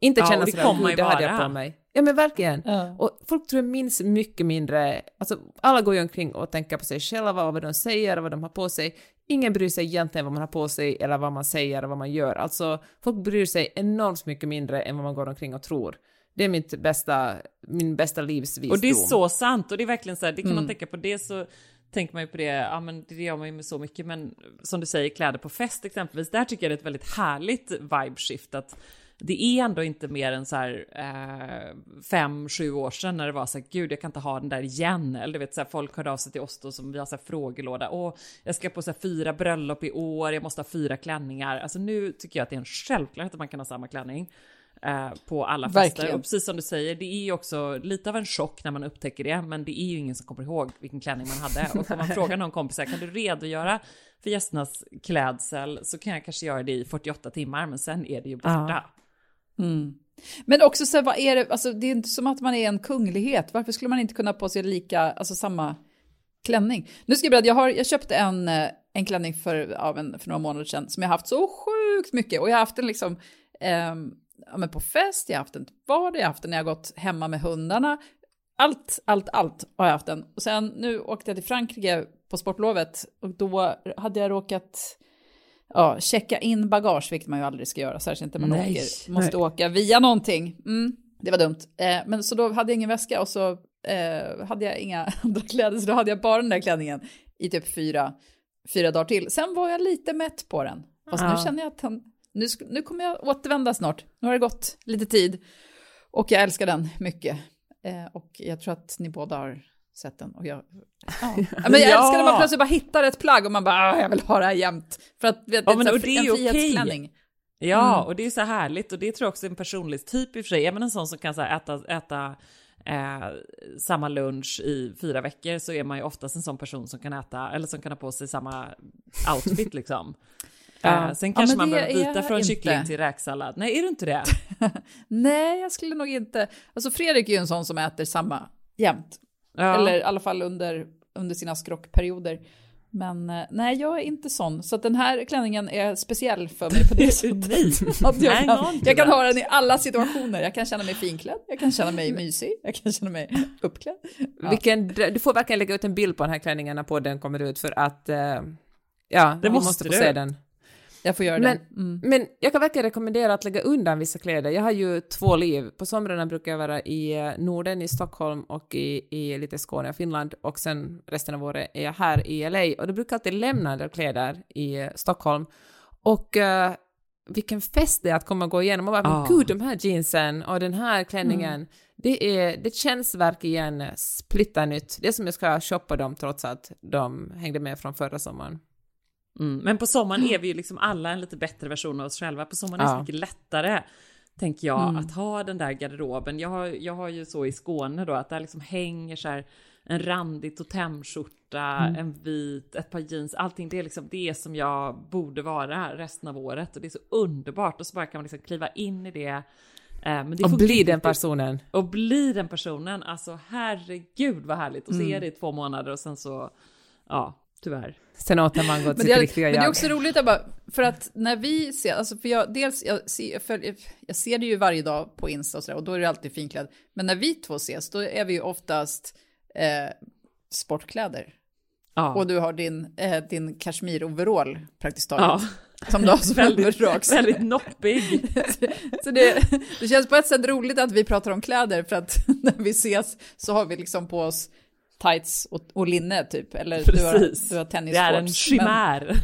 Inte Ja, känna sådär, "Gud, det hade jag vara." på mig. Ja men verkligen. Ja. Och folk tror jag minns mycket mindre, alltså alla går ju omkring och tänker på sig själva och vad de säger och vad de har på sig. Ingen bryr sig egentligen vad man har på sig eller vad man säger och vad man gör. Alltså folk bryr sig enormt mycket mindre än vad man går omkring och tror. Det är mitt bästa, min bästa livsvisdom. Och det är så sant och det är verkligen så här, det kan Mm. man tänka på det så tänker man ju på det, ja men det gör man ju med så mycket, men som du säger kläder på fest exempelvis, där tycker jag det är ett väldigt härligt vibe shift att det är ändå inte mer än så här eh, fem, sju år sedan när det var så här, gud jag kan inte ha den där igen. Eller du vet så här, folk hörde av sig till oss då som vi har så här frågelåda. Åh, jag ska på så här fyra bröllop i år, jag måste ha fyra klänningar. Alltså nu tycker jag att det är en självklarhet att man kan ha samma klänning. Eh, På alla fester. Verkligen. Och precis som du säger, det är ju också lite av en chock när man upptäcker det. Men det är ju ingen som kommer ihåg vilken klänning man hade. Och om man frågar någon kompis, kan du redogöra för gästernas klädsel? Så kan jag kanske göra det i 48 timmar, men sen är det ju borta. Mm. Men också så här, vad är det, alltså det är inte som att man är en kunglighet. Varför skulle man inte kunna ha på sig lika, alltså samma klänning? Nu ska jag berätta, jag, har, jag köpte en, eh, en klänning för, ja, en, för några månader sedan som jag haft så sjukt mycket. Och jag har haft den liksom, ehm, ja, men på fest, jag har haft den till vardag, jag har haft den när jag har gått hemma med hundarna. Allt, allt, allt har jag haft den. Och sen nu åkte jag till Frankrike på sportlovet och då hade jag råkat ja, checka in bagage, vilket man ju aldrig ska göra, särskilt inte när man Nej, åker, måste åka via någonting. Mm, det var dumt. Eh, men så då hade jag ingen väska och så eh, hade jag inga andra kläder, så då hade jag bara den där klänningen i typ fyra, fyra dagar till. Sen var jag lite mätt på den. Fast Ja. nu känner jag att han, nu, nu kommer jag återvända snart. Nu har det gått lite tid. Och jag älskar den mycket. Eh, och jag tror att ni båda har sett den. Och jag, ja. Men jag Ja. älskar när man plötsligt bara hittar ett plagg och man bara, "Ah, jag vill ha det här jämt. För att vet, Ja, det men och det är en okej. frihetsklänning. Ja, Mm. och det är så härligt och det tror jag också är en personlighetstyp i och för sig. Är man en sån som kan så här, äta, äta eh, samma lunch i fyra veckor så är man ju oftast en sån person som kan äta, eller som kan ha på sig samma outfit liksom. Ja. Eh, sen Ja, kanske men man det behöver byta från inte. kyckling till räksallad. Nej, är du inte det? Nej, jag skulle nog inte. Alltså Fredrik är ju en sån som äter samma jämt. Ja. Eller i alla fall under, under sina skrockperioder. Men eh, nej, jag är inte sån. Så den här klänningen är speciell för mig på det sättet. Att jag, kan, jag kan det. ha den i alla situationer. Jag kan känna mig finklädd, jag kan känna mig mysig, jag kan känna mig uppklädd. Ja. Vilken, du får verkligen lägga ut en bild på den här klänningen när podden kommer ut för att, eh, ja, vi måste måste få du. se den. Jag får göra Men, det. Mm. men jag kan verkligen rekommendera att lägga undan vissa kläder. Jag har ju två liv. På somrarna brukar jag vara i eh, Norden, i Stockholm och i, i lite Skåne och Finland och sen resten av året är jag här i LA och då brukar jag alltid lämna en del kläder i eh, Stockholm. Och eh, vilken fest det är att komma och gå igenom och bara, Ja. men gud, de här jeansen och den här klänningen, det, är, det känns verkligen splitternytt. Det är som jag ska shoppa dem trots att de hängde med från förra sommaren. Mm. Men på sommaren är vi ju liksom alla en lite bättre version av oss själva. På sommaren är det så Ja. mycket lättare, tänker jag, Mm. att ha den där garderoben. Jag har, jag har ju så i Skåne då, att där liksom hänger så här en randig totemskjorta, Mm. en vit, ett par jeans, allting. Det är liksom det som jag borde vara resten av året. Och det är så underbart. Och så bara kan man liksom kliva in i det. Eh, Men det Och bli den personen. Och bli den personen. Alltså herregud vad härligt. Och så Mm. är det i två månader och sen så, ja, tyvärr. Sen återgår man Men sitt det, är, riktiga men det är jag. också roligt att bara, för att när vi ser, alltså för jag, dels, jag ser, jag, följer, jag ser det ju varje dag på Insta och sådär, och då är det alltid finklädd. Men när vi två ses, då är vi ju oftast eh, sportkläder. Ja. Och du har din, eh, din kashmir-overall praktiskt taget. Ja. Som du har som väldigt, väldigt noppig. Så det, det känns på ett sätt roligt att vi pratar om kläder för att när vi ses så har vi liksom på oss tights och, och linne typ. Eller du har, Precis. du har Det är en tennisshorts. chimär.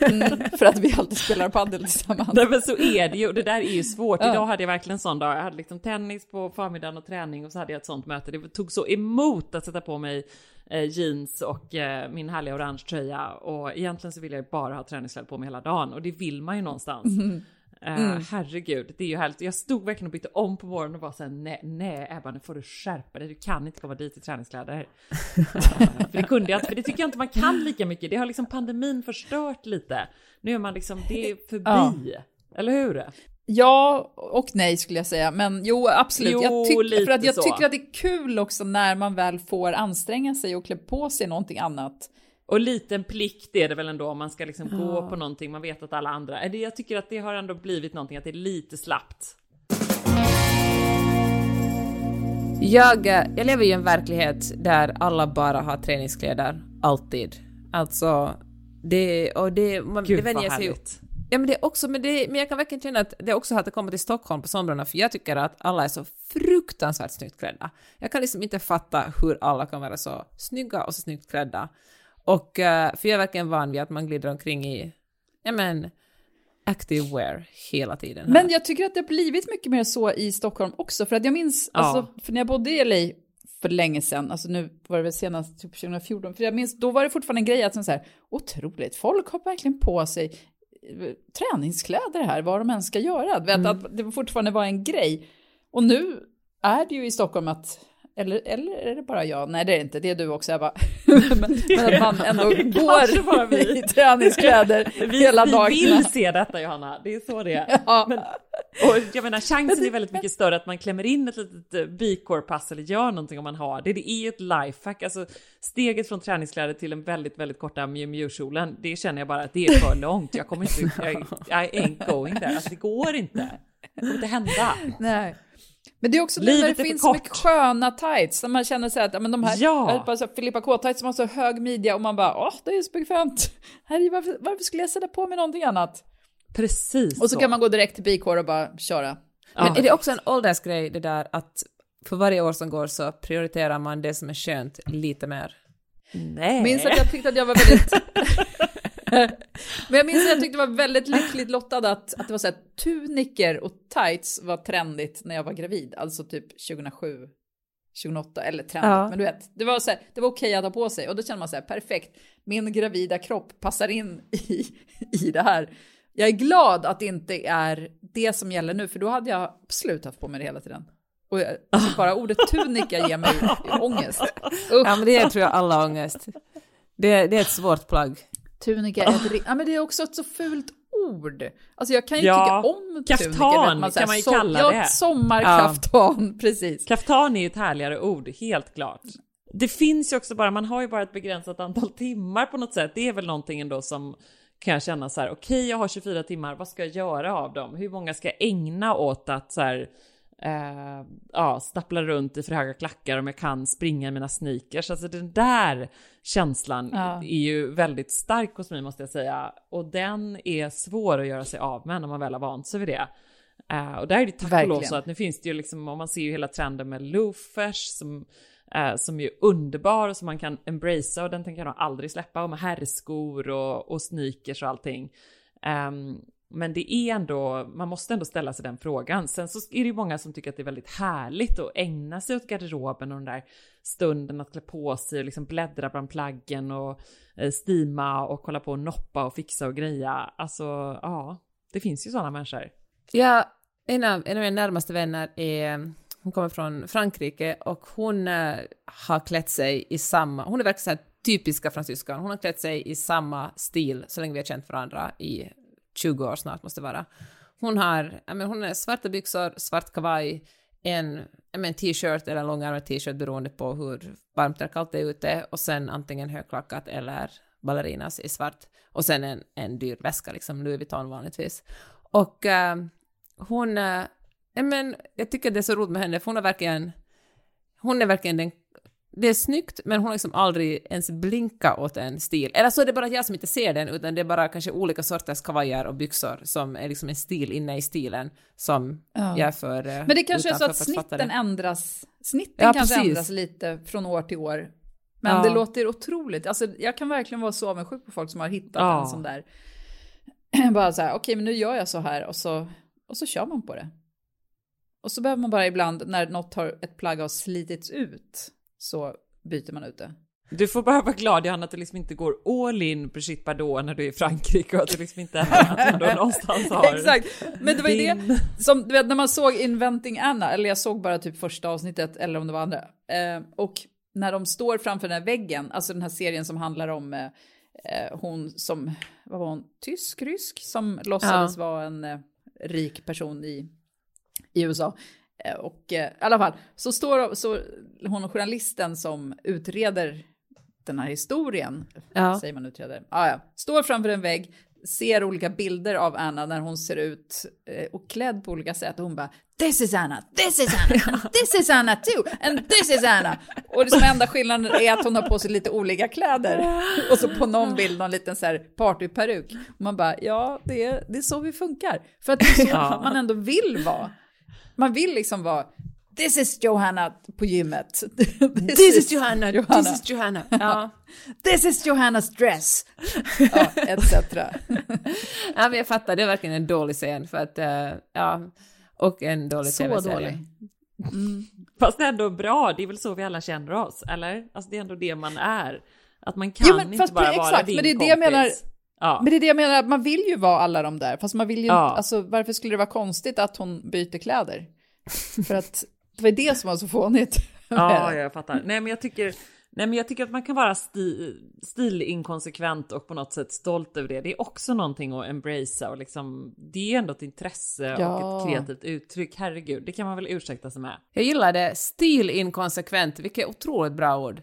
Men, mm, för att vi alltid spelar padel tillsammans. Nej men så är det ju, och det där är ju svårt. Ja. Idag hade jag verkligen en sån dag, jag hade liksom tennis på förmiddagen och träning och så hade jag ett sånt möte. Det tog så emot att sätta på mig eh, jeans och eh, min härliga orange tröja och egentligen så vill jag ju bara ha träningskläder på mig hela dagen och det vill man ju någonstans. Mm. Eh, herregud, det är ju härligt. Jag stod verkligen och bytte om på morgonen och var såhär, nej, nej Ebba nu får du skärpa dig, du kan inte komma dit i träningskläder. För det kunde jag inte, för det tycker jag inte man kan lika mycket. Det har liksom pandemin förstört lite. Nu är man liksom, det är förbi. Eller hur? Ja och nej skulle jag säga, men jo absolut. Jo, jag tyck, för att jag så. tycker att det är kul också när man väl får anstränga sig och klä på sig någonting annat. Och liten plikt är det väl ändå om man ska liksom gå på någonting, man vet att alla andra... Jag tycker att det har ändå blivit någonting, att det är lite slappt. Jag, eh, jag lever i en verklighet där alla bara har träningskläder, alltid. Alltså, det, och det, man, Gud det vad vänjer sig ju- härligt. Ja men det är också, men, det, men jag kan verkligen känna att det är också att komma till Stockholm på somrarna, för jag tycker att alla är så fruktansvärt snyggt klädda. Jag kan liksom inte fatta hur alla kan vara så snygga och så snyggt klädda. Och, eh, för jag är verkligen van vid att man glider omkring i, ja men, active wear hela tiden. här. Men jag tycker att det har blivit mycket mer så i Stockholm också, för att jag minns, Ja. alltså, för när jag bodde i LA för länge sedan, alltså nu var det väl senast typ 2014, för jag minns, då var det fortfarande en grej att så här, otroligt, folk har verkligen på sig eh, träningskläder här, vad de än ska göra. Vet, Att det fortfarande var en grej. Och nu är det ju i Stockholm att, eller, eller är det bara jag? Nej det är det inte, det är du också Ebba. men, men att man ändå går vi. i träningskläder Vi, hela vi dagarna. vill se detta Johanna, det är så det är. Ja. Men, och jag menar chansen är väldigt mycket större att man klämmer in ett litet eh, B-core-pass eller gör någonting om man har det. Det är ett lifehack, alltså steget från träningskläder till en väldigt, väldigt korta Miu Miu-kjolen, det känner jag bara att det är för långt. Jag kommer inte, jag, I ain't going there, alltså det går inte. Det kommer inte hända. Nej. Men det är också nu när Livet det finns så mycket sköna tights, när man känner sig att ja, men de här, Ja. jag höll på att säga Filippa K-tights som har så hög midja och man bara, åh, det är så bekvämt. Herre, varför, varför skulle jag sätta på mig någonting annat? Precis Och så kan man gå direkt till B-core och bara köra. Men är det också en åldersgrej det där att för varje år som går så prioriterar man det som är skönt lite mer? Nej. Minns att jag tyckte att jag var väldigt... Men jag minns att jag tyckte det var väldigt lyckligt lottad att, att det var så här tuniker och tights var trendigt när jag var gravid, alltså typ 2007. 2008 eller trendigt, Ja. men du vet, det var, så här, det var okej att ha på sig och då känner man så här perfekt, min gravida kropp passar in i, i det här. Jag är glad att det inte är det som gäller nu, för då hade jag absolut haft på mig det hela tiden. Och jag, alltså bara ordet tunika ger mig ångest. Usch. Ja, men det tror jag alla har ångest. Det, det är ett svårt plagg. Tunika är ett, ri- ja, men det är också ett så fult ord. Alltså jag kan ju Ja, tycka om kaftan tunika. här, kan man ju som- kalla ja, det. sommarkaftan, precis. Kaftan är ju ett härligare ord, helt klart. Det finns ju också bara, man har ju bara ett begränsat antal timmar på något sätt. Det är väl någonting ändå som kan jag känna så här, okej jag har 24 timmar, vad ska jag göra av dem? Hur många ska jag ägna åt att så här, eh, ja, stappla runt i för höga klackar om jag kan springa i mina sneakers? Alltså den där känslan Ja. är ju väldigt stark hos mig måste jag säga. Och den är svår att göra sig av med när man väl har vant sig vid det. Eh, och där är det tack och lov så att nu finns det ju liksom, om man ser ju hela trenden med loafers som, eh, som är underbar och som man kan embracea och den tänker jag nog aldrig släppa och med herrskor och, och sneakers och allting. Ehm, men det är ändå, man måste ändå ställa sig den frågan. Sen så är det ju många som tycker att det är väldigt härligt att ägna sig åt garderoben och den där stunden att klä på sig och liksom bläddra bland plaggen och eh, stima och kolla på och noppa och fixa och greja. Alltså, ja, det finns ju sådana människor. Ja, en av, en av mina närmaste vänner är, hon kommer från Frankrike och hon eh, har klätt sig i samma, hon är verkligen typiska fransyskan, hon har klätt sig i samma stil så länge vi har känt varandra i 20 år snart måste det vara. Hon har, ja, hon har svarta byxor, svart kavaj, en, men t-shirt eller långärmad t-shirt beroende på hur varmt eller kallt det är ute och sen antingen högklackat eller ballerinas i svart och sen en, en dyr väska, liksom Louis Vuitton vanligtvis. Och äh, hon, äh, men jag tycker det är så roligt med henne för hon är verkligen, hon är verkligen den, det är snyggt men hon har liksom aldrig ens blinkat åt en stil. Eller så är det bara jag som inte ser den utan det är bara kanske olika sorters kavajer och byxor som är liksom en stil inne i stilen som Ja. jag är för eh, Men det kanske är så att snitten ändras, snitten Ja, kanske precis. ändras lite från år till år. Men Ja. det låter otroligt, alltså jag kan verkligen vara så avundsjuk på folk som har hittat Ja. en sån där, bara så här, okej men nu gör jag så här och så, och så kör man på det. Och så behöver man bara ibland, när något har, ett plagg har slitits ut, så byter man ut det. Du får bara vara glad Johanna att du liksom inte går all in Brigitte Bardot när du är i Frankrike och att du liksom inte ändå någonstans har Exakt, men det var ju det din- som, du vet när man såg Inventing Anna, eller jag såg bara typ första avsnittet eller om det var andra, eh, och när de står framför den här väggen, alltså den här serien som handlar om eh, eh, hon som, vad var hon, tysk, rysk, som låtsades vara en eh, rik person i, i USA. Eh, och eh, i alla fall, så står så hon journalisten som utreder den här historien, Ja. säger man utreder, ah, ja, står framför en vägg, ser olika bilder av Anna när hon ser ut eh, och klädd på olika sätt och hon bara This is Anna, this is Anna, this is Anna too, and this is Anna. Och det som enda skillnaden är att hon har på sig lite olika kläder. Och så på någon bild någon liten så här partyperuk. Och man bara, ja det är, det är så vi funkar. För att det är så Ja. man ändå vill vara. Man vill liksom vara This is Johanna på gymmet. This is Johanna, this is Johanna. Ja. This is Johannas dress. Ja, etc. ja, men jag fattar, det är verkligen en dålig scen för att, eh, ja, och en dålig Så tv-serie. dålig. Fast det är ändå bra, det är väl så vi alla känner oss, eller? Alltså det är ändå det man är. Att man kan Jo, men inte fast bara vara exakt, din men det är det kompis. jag menar. Ja. Men det är det jag menar, man vill ju vara alla de där, fast man vill ju Ja. inte, alltså varför skulle det vara konstigt att hon byter kläder? För att det var det som var så fånigt. Ja, jag fattar. Nej, men jag tycker, nej, men jag tycker att man kan vara sti, stilinkonsekvent och på något sätt stolt över det. Det är också någonting att embracea och liksom, det är ändå ett intresse Ja. och ett kreativt uttryck. Herregud, det kan man väl ursäkta sig med. Jag gillar det. Stilinkonsekvent, vilket otroligt bra ord.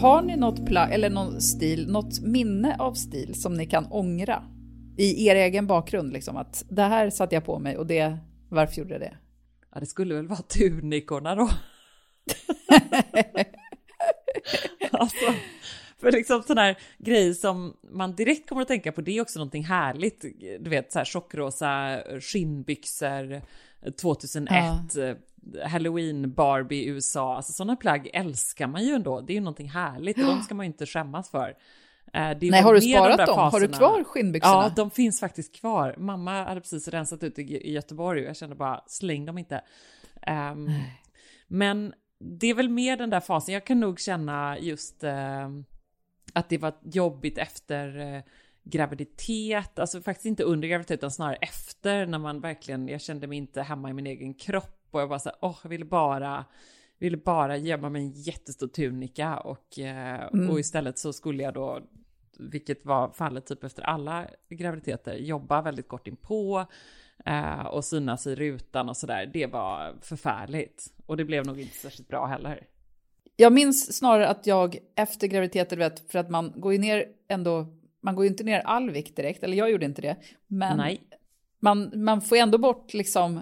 Har ni något plagg, eller någon stil, något minne av stil som ni kan ångra? I er egen bakgrund, liksom att det här satte jag på mig och det, varför gjorde jag det? Ja, det skulle väl vara tunikorna då. alltså, för liksom sån här grej som man direkt kommer att tänka på, det är också någonting härligt. Du vet, så här tjockrosa skinnbyxor 2001, Halloween Barbie USA, alltså sådana plagg älskar man ju ändå. Det är ju någonting härligt och de ska man ju inte skämmas för. Eh, Nej, har du sparat de dem? Faserna. Har du kvar skinnbyxorna? Ja, de finns faktiskt kvar. Mamma hade precis rensat ut i Göteborg och jag kände bara släng dem inte. Um, men det är väl mer den där fasen. Jag kan nog känna just uh, att det var jobbigt efter uh, graviditet, alltså faktiskt inte under graviditet utan snarare efter när man verkligen, jag kände mig inte hemma i min egen kropp och jag bara så åh, jag ville bara ville bara gömma mig en jättestor tunika och, eh, mm. och istället så skulle jag då, vilket var fallet typ efter alla graviditeter, jobba väldigt kort inpå eh, och synas i rutan och sådär. Det var förfärligt och det blev nog inte särskilt bra heller. Jag minns snarare att jag efter graviditeten, vet, för att man går ju ner ändå, man går ju inte ner all vikt direkt, eller jag gjorde inte det, men Nej. Man, man får ändå bort liksom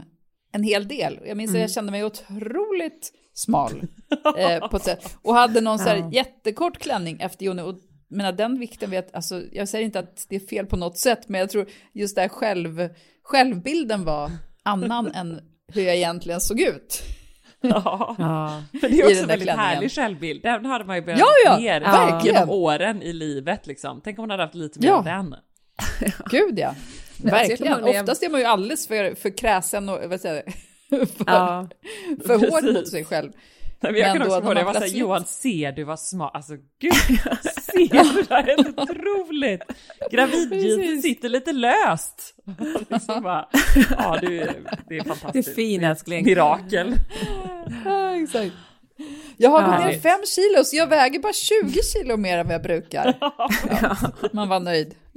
en hel del. Jag minns mm. att jag kände mig otroligt smal eh, på ett sätt. Och hade någon så här jättekort klänning efter Jonny. Och menar, den vikten vet, alltså, jag säger inte att det är fel på något sätt, men jag tror just där själv, självbilden var annan än hur jag egentligen såg ut. Ja, ja. men det är också en väldigt härlig självbild. Den hade man ju börjat ja, ja, ner verkligen. genom åren i livet liksom. Tänk om man hade haft lite mer ja. av den. Gud ja. Verkligen. Oftast är man ju alldeles för, för kräsen och vad säger, för, ja, för hård mot sig själv. Nej, men jag kan också få det, jag var såhär, Johan, ser du vad smart, alltså gud, ser du, det här är helt otroligt. Gravidjeansen sitter lite löst. Liksom bara, ja, du, det är fantastiskt. Det är fin älskling. Mirakel. Ja, exakt. Jag har gått ner fem kilo, så jag väger bara 20 kilo mer än vad jag brukar. Ja, man var nöjd.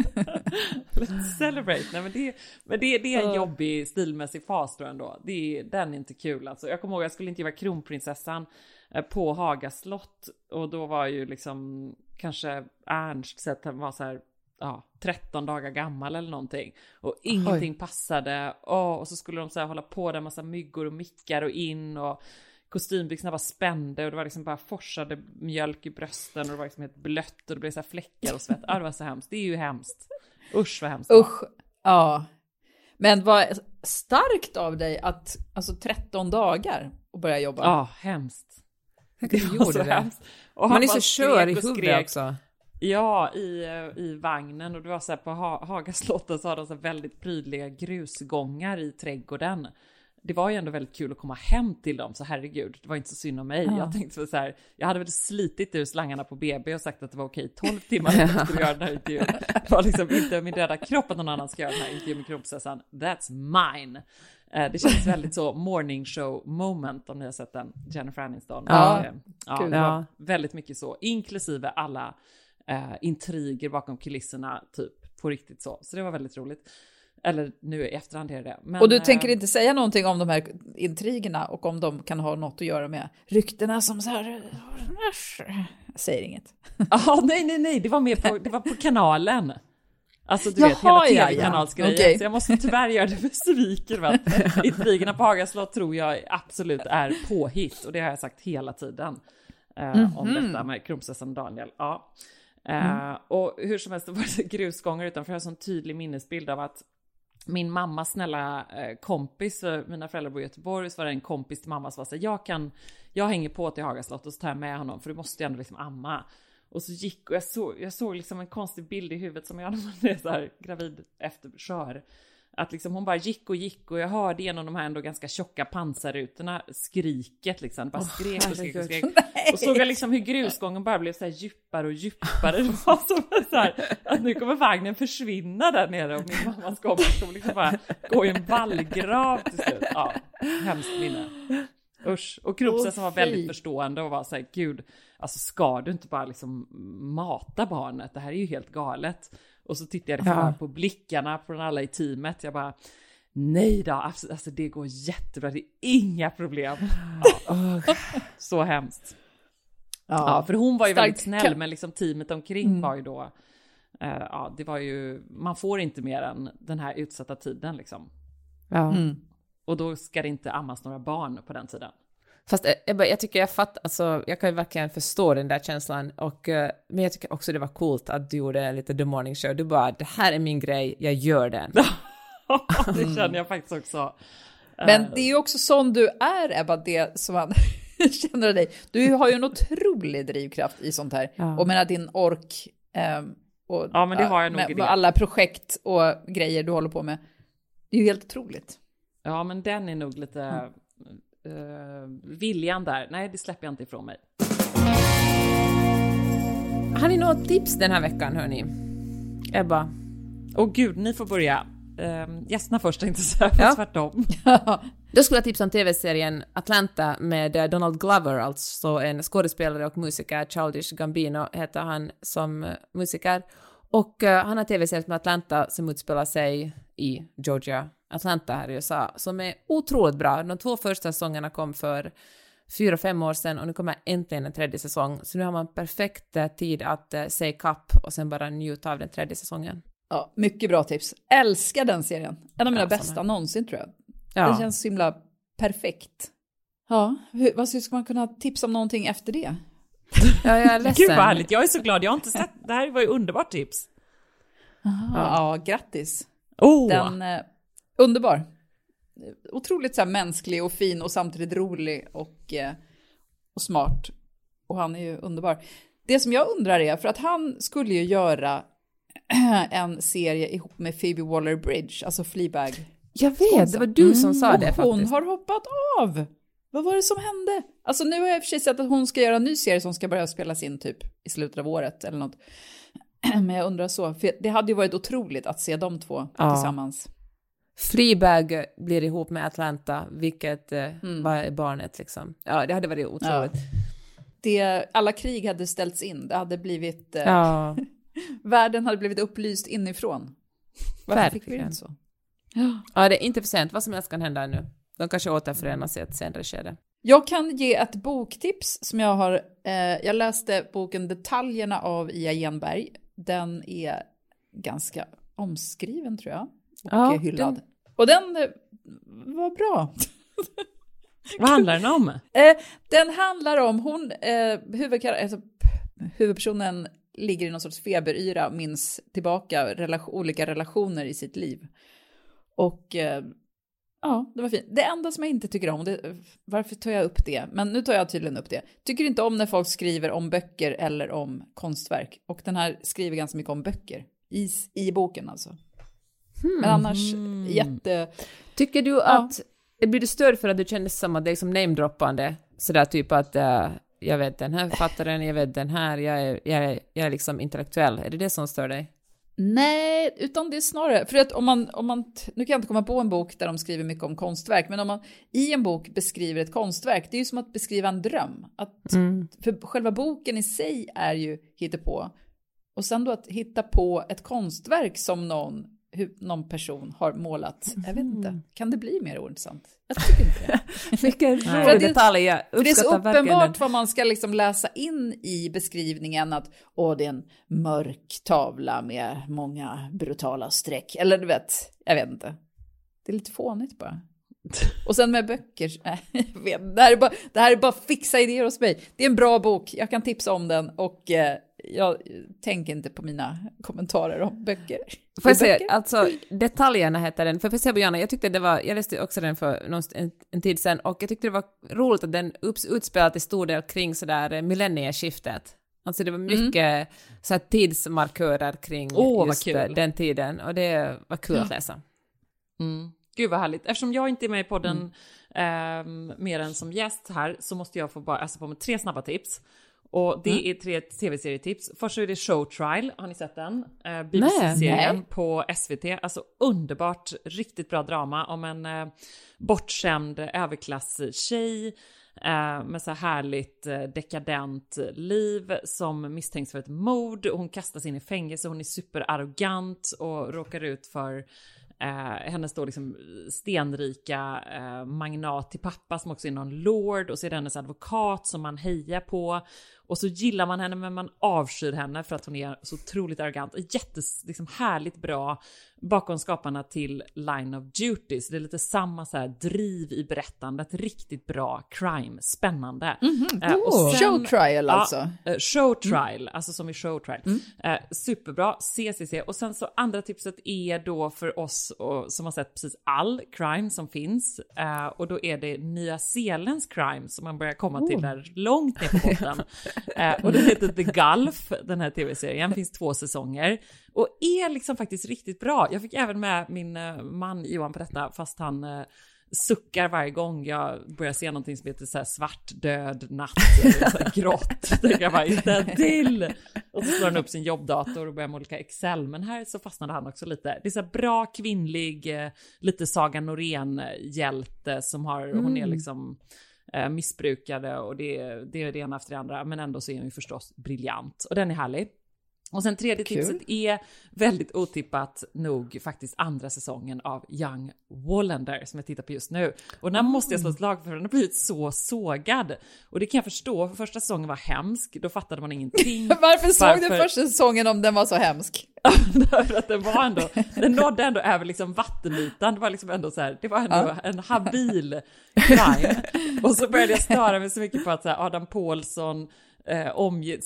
Let's celebrate. Nej, men det, men det, det är en jobbig stilmässig fas då ändå. Det, den är inte kul alltså. Jag kommer ihåg, jag skulle intervjua kronprinsessan eh, på Haga slott och då var ju liksom kanske Ernst sett var så här ja, 13 dagar gammal eller någonting. Och ingenting Oj. passade. Oh, och så skulle de så här hålla på där massa myggor och mickar och in och kostymbyxorna var spända och det var liksom bara forsade mjölk i brösten och det var liksom helt blött och det blev så här fläckar och svett. Ja, det var så hemskt. Det är ju hemskt. Usch vad hemskt. Usch. Ja. Men vad starkt av dig att, alltså 13 dagar och börja jobba. Ja, hemskt. Det gjorde det. Hemskt. Och Man är så kör i huvudet också. Ja, i, i vagnen och det var så här på Haga slottet så har de så väldigt prydliga grusgångar i trädgården det var ju ändå väldigt kul att komma hem till dem, så herregud, det var inte så synd om mig. Ja. Jag tänkte så här, jag hade väl slitit ur slangarna på BB och sagt att det var okej 12 timmar att jag skulle göra den här intervjun. Det var liksom inte min döda kropp att någon annan ska göra den här intervjun med kronprinsessan. That's mine. Eh, det känns väldigt så morning show moment om ni har sett den, Jennifer Aniston. Ja, eh, ja, det var väldigt mycket så, inklusive alla uh, intriger bakom kulisserna, typ på riktigt så. Så det var väldigt roligt. Eller nu i efterhand är det Men, och du tänker äh, inte säga någonting om de här intrigerna och om de kan ha något att göra med ryktena som så här... Jag säger inget. Ja, nej, nej, nej, det var mer på, det var på kanalen. Alltså du Jaha, vet, hela tv-kanalsgrejen. Ja, ja. okay. Så jag måste tyvärr göra det besviken att intrigerna på Haga slott tror jag absolut är påhitt. Och det har jag sagt hela tiden. Uh, mm -hmm. Om mhm. detta med kronprinsessan Daniel. Ja. Uh, mm. Och hur som helst, det var grusgångar utanför. Jag har en sån tydlig minnesbild av att min mammas snälla eh, kompis, eh, mina föräldrar bor i Göteborg, så var det en kompis till mamma som var så här, jag kan, jag hänger på till Hagaslott och så tar jag med honom för du måste ju ändå liksom amma. Och så gick och jag såg, jag såg liksom en konstig bild i huvudet som jag när man är så här gravid efter kör. Att liksom hon bara gick och gick och jag hörde genom de här ändå ganska tjocka pansarrutorna skriket liksom. Bara skrek och skrek och skrek. Och såg jag liksom hur grusgången bara blev så här djupare och djupare. Det var som så här, att nu kommer vagnen försvinna där nere och min mammas kompis kommer liksom bara gå i en vallgrav till slut. Ja, hemskt minne. Usch. Och kronprinsessan var väldigt förstående och var så här, gud, alltså ska du inte bara liksom mata barnet? Det här är ju helt galet. Och så tittade jag ja. på blickarna från alla i teamet. Jag bara, nej då, alltså, det går jättebra, det är inga problem. Ja. så hemskt. Ja. ja. för hon var ju Stark. väldigt snäll, men liksom teamet omkring mm. var ju då, uh, ja, det var ju, man får inte mer än den här utsatta tiden liksom. Ja. Mm. Och då ska det inte ammas några barn på den tiden. Fast eh, jag, tycker jag fattar, alltså jag kan ju verkligen förstå den där känslan och eh, men jag tycker också det var coolt att du gjorde lite The Morning Show. Du bara, det här är min grej, jag gör den. det känner jag faktiskt också. Men det är ju också sån du är, Ebba, det som man känner dig. Du har ju en otrolig drivkraft i sånt här. Ja. Och menar din ork ehm, och Ja, men det har jag nog alla projekt och grejer du håller på med. Det är ju helt otroligt. Ja, men den är nog lite... eh, viljan där, nej det släpper jag inte ifrån mig. Har ni något tips den här veckan, hörni? Ebba? Åh gud, ni får börja. Uh, gästerna först jag säga, Ja. ja. tvärtom. Då skulle jag tipsa om tv-serien Atlanta med eh, Donald Glover, alltså en skådespelare och musiker. Childish Gambino heter han som eh, musiker. Och eh, han har tv-serien med Atlanta som utspelar sig i Georgia, Atlanta här i USA, som är otroligt bra. De två första säsongerna kom för fyra, fem år sedan och nu kommer äntligen en tredje säsong. Så nu har man perfekt eh, tid att uh, se kapp och sen bara njuta av den tredje säsongen. Ja, mycket bra tips. Älskar den serien. En av mina Ja, bästa någonsin tror jag. Ja. Den känns så himla perfekt. Ja, hur, vad ska man kunna tipsa om någonting efter det? ja, jag är ledsen. Gud vad härligt, jag är så glad, jag har inte sett, det här var ju underbart tips. Ja, ja grattis. Oh. Den, eh, underbar. Otroligt så här mänsklig och fin och samtidigt rolig och, eh, och smart. Och han är ju underbar. Det som jag undrar är, för att han skulle ju göra en serie ihop med Phoebe Waller-Bridge, alltså Fleabag. Jag vet, det var du som sa det hon faktiskt. har hoppat av! Vad var det som hände? Alltså nu har jag i och för sig sett att hon ska göra en ny serie som ska börja spelas in typ i slutet av året eller något. Men jag undrar så, för det hade ju varit otroligt att se de två Ja. tillsammans. Fleabag blir ihop med Atlanta, vilket eh, Mm. var barnet liksom. Ja, det hade varit otroligt. Det, alla krig hade ställts in, det hade blivit, eh, Ja, världen hade blivit upplyst inifrån. Varför fick vi inte så? ja, det är inte för sent. Vad som helst kan hända nu. De kanske återförenas i ett senare skede. Jag kan ge ett boktips som jag har, eh, jag läste boken Detaljerna av Ia Genberg. Den är ganska omskriven tror jag. Och Ja, hyllad. den- Och den eh, var bra. Vad handlar den om? Eh, den handlar om, hon, eh, huvudkar- alltså, huvudpersonen ligger i någon sorts feberyra och minns tillbaka relation, olika relationer i sitt liv. Och eh, ja, det var fint. Det enda som jag inte tycker om, det, varför tar jag upp det? Men nu tar jag tydligen upp det. Tycker inte om när folk skriver om böcker eller om konstverk. Och den här skriver ganska mycket om böcker. I, i boken alltså. Men annars jätte... Tycker du att, blir du störd för att du känner att det är som namedroppande? Sådär typ att eh, jag vet den här författaren, jag vet den här, jag är, jag är, jag är liksom intellektuell. Är det det som stör dig? Nej, utan det är snarare, för att om man, om man, nu kan jag inte komma på en bok där de skriver mycket om konstverk, men om man i en bok beskriver ett konstverk, det är ju som att beskriva en dröm. Att, För själva boken i sig är ju hittepå. Och sen då att hitta på ett konstverk som någon, hur, någon person har målat, jag vet inte, kan det bli mer ointressant? Jag tycker inte det. Vilken rolig det- detalj, jag För det är så verkligen uppenbart vad man ska liksom läsa in i beskrivningen att åh, det är en mörk tavla med många brutala streck. Eller du vet, jag vet inte. Det är lite fånigt bara. Och sen med böcker, nej, jag vet, det, här är bara, det här är bara fixa idéer hos mig. Det är en bra bok, jag kan tipsa om den och eh, jag tänker inte på mina kommentarer om böcker. Får jag säga, alltså detaljerna heter den, för Bojana, jag tyckte det var, jag läste också den för någon, en, en tid sedan och jag tyckte det var roligt att den upps, utspelar till stor del kring sådär eh, millennieskiftet. Alltså det var mycket så här tidsmarkörer kring vad just kul. eh, den tiden och det var kul att läsa. Mm. Gud vad härligt. Eftersom jag inte är med i podden ehm, mer än som gäst här så måste jag få bara ösa på med tre snabba tips. Och det är tre tv-serietips. Först så är det Show Trial, har ni sett den? Eh, BBC-serien på SVT. Alltså underbart, riktigt bra drama om en eh, bortskämd överklasstjej eh, med så här härligt eh, dekadent liv som misstänks för ett mord. Hon kastas in i fängelse, hon är superarrogant och råkar ut för Eh, hennes då liksom stenrika eh, magnat till pappa som också är någon lord och så är det hennes advokat som man hejar på. Och så gillar man henne men man avskyr henne för att hon är så otroligt arrogant. Jättes, liksom härligt bra bakom skaparna till Line of Duty. Så det är lite samma så här driv i berättandet, riktigt bra crime, spännande. Mm -hmm. oh. show trial alltså? Ja, show trial, mm. alltså som i show trial. Mm. Eh, superbra, CCC. Och sen så andra tipset är då för oss och, som har sett precis all crime som finns. Eh, och då är det Nya Zeelands crime som man börjar komma till oh. där långt ner på botten. eh, och det heter The Gulf, den här tv-serien, finns två säsonger. Och är liksom faktiskt riktigt bra. Jag fick även med min eh, man Johan på detta, fast han eh, suckar varje gång jag börjar se någonting som heter så här svart, död, natt, så här grått. Tänker jag bara, inte till! Och så slår han upp sin jobbdator och börjar med olika Excel. Men här så fastnade han också lite. Det är så här bra kvinnlig, eh, lite Saga Norén-hjälte som har, mm. hon är mm. Eh, missbrukade och det, det är det ena efter det andra. Men ändå så är hon ju förstås briljant. Och den är härlig. Och sen tredje Kul. tipset är väldigt otippat nog faktiskt andra säsongen av Young Wallander som jag tittar på just nu. Och den måste jag slå ett slag för, den har blivit så sågad. Och det kan jag förstå, för första säsongen var hemsk, då fattade man ingenting. Varför såg Varför... du första säsongen om den var så hemsk? Därför att den var ändå, den nådde ändå över liksom vattenytan, det var liksom ändå så här, det var ändå ja. en habil crime. Och så började jag störa mig så mycket på att så här, Adam Paulsson eh, omge,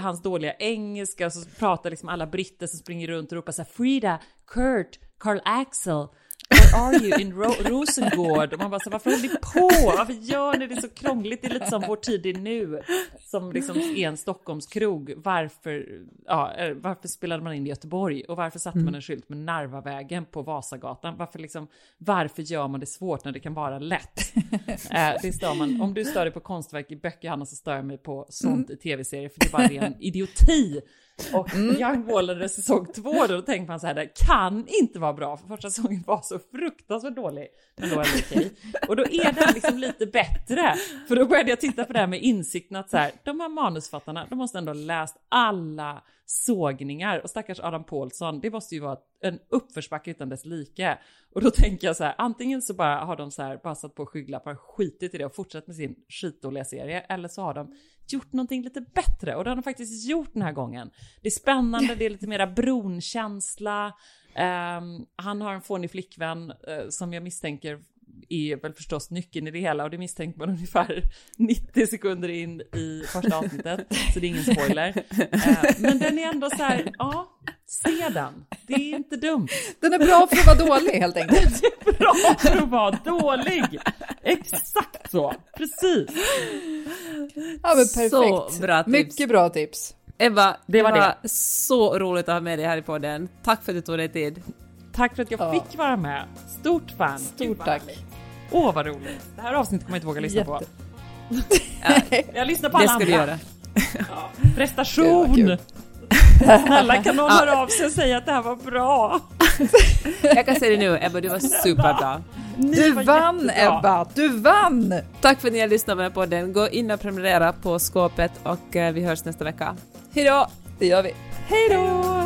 hans dåliga engelska, och så pratar liksom alla britter som springer runt och ropar så här Frida, Kurt, Carl Axel, Where are you in Ro Rosengård? Och man bara så varför håller ni på? Varför gör ni det så krångligt? Det är lite som Vår tid är nu, som liksom är en Stockholmskrog. Varför, ja, eh, varför spelade man in i Göteborg? Och varför satte man en skylt med Narvavägen på Vasagatan? Varför, liksom, varför gör man det svårt när det kan vara lätt? eh, det stör man. Om du stör dig på konstverk i böcker, Hanna, så stör jag mig på sånt i tv-serier, för det är bara ren idioti. Och mm. Young Waller säsong två, då tänker man så här, det kan inte vara bra, för första säsongen var så fruktansvärt dålig. Men då är det okej. Och då är den liksom lite bättre. För då började jag titta på det här med insikten att så här, de här manusfattarna, de måste ändå ha läst alla sågningar. Och stackars Adam Paulsson, det måste ju vara en uppförsbacke utan dess like. Och då tänker jag så här, antingen så bara har de så här bara satt på skygglappar, skitit i det och fortsatt med sin skitdåliga serie, eller så har de gjort någonting lite bättre och det har de faktiskt gjort den här gången. Det är spännande, det är lite mera bronkänsla. Um, han har en fånig flickvän uh, som jag misstänker är väl förstås nyckeln i det hela och det misstänker man ungefär 90 sekunder in i första avsnittet, så det är ingen spoiler. Uh, men den är ändå så här, ja, se den. Det är inte dumt. Den är bra för att vara dålig helt enkelt. Den är bra för att vara dålig. Exakt så, precis. Ja men perfekt. Så bra tips. Mycket bra tips. Ebba, det var, det var det. så roligt att ha med dig här i podden. Tack för att du tog dig tid. Tack för att jag ja. fick vara med. Stort fan. Stort tack. Åh, vad roligt. Det här avsnittet kommer jag inte våga lyssna Jätte. på. jag lyssnar på alla andra. Det ska du göra. Ja. Prestation! Snälla kan någon höra av sig och säga att det här var bra? jag kan säga det nu, Ebba, du var superbra. Du vann jättebra. Ebba, du vann! Tack för att ni har lyssnat på podden. Gå in och prenumerera på skåpet och eh, vi hörs nästa vecka. Hejdå! Det gör vi. Hejdå! Imagine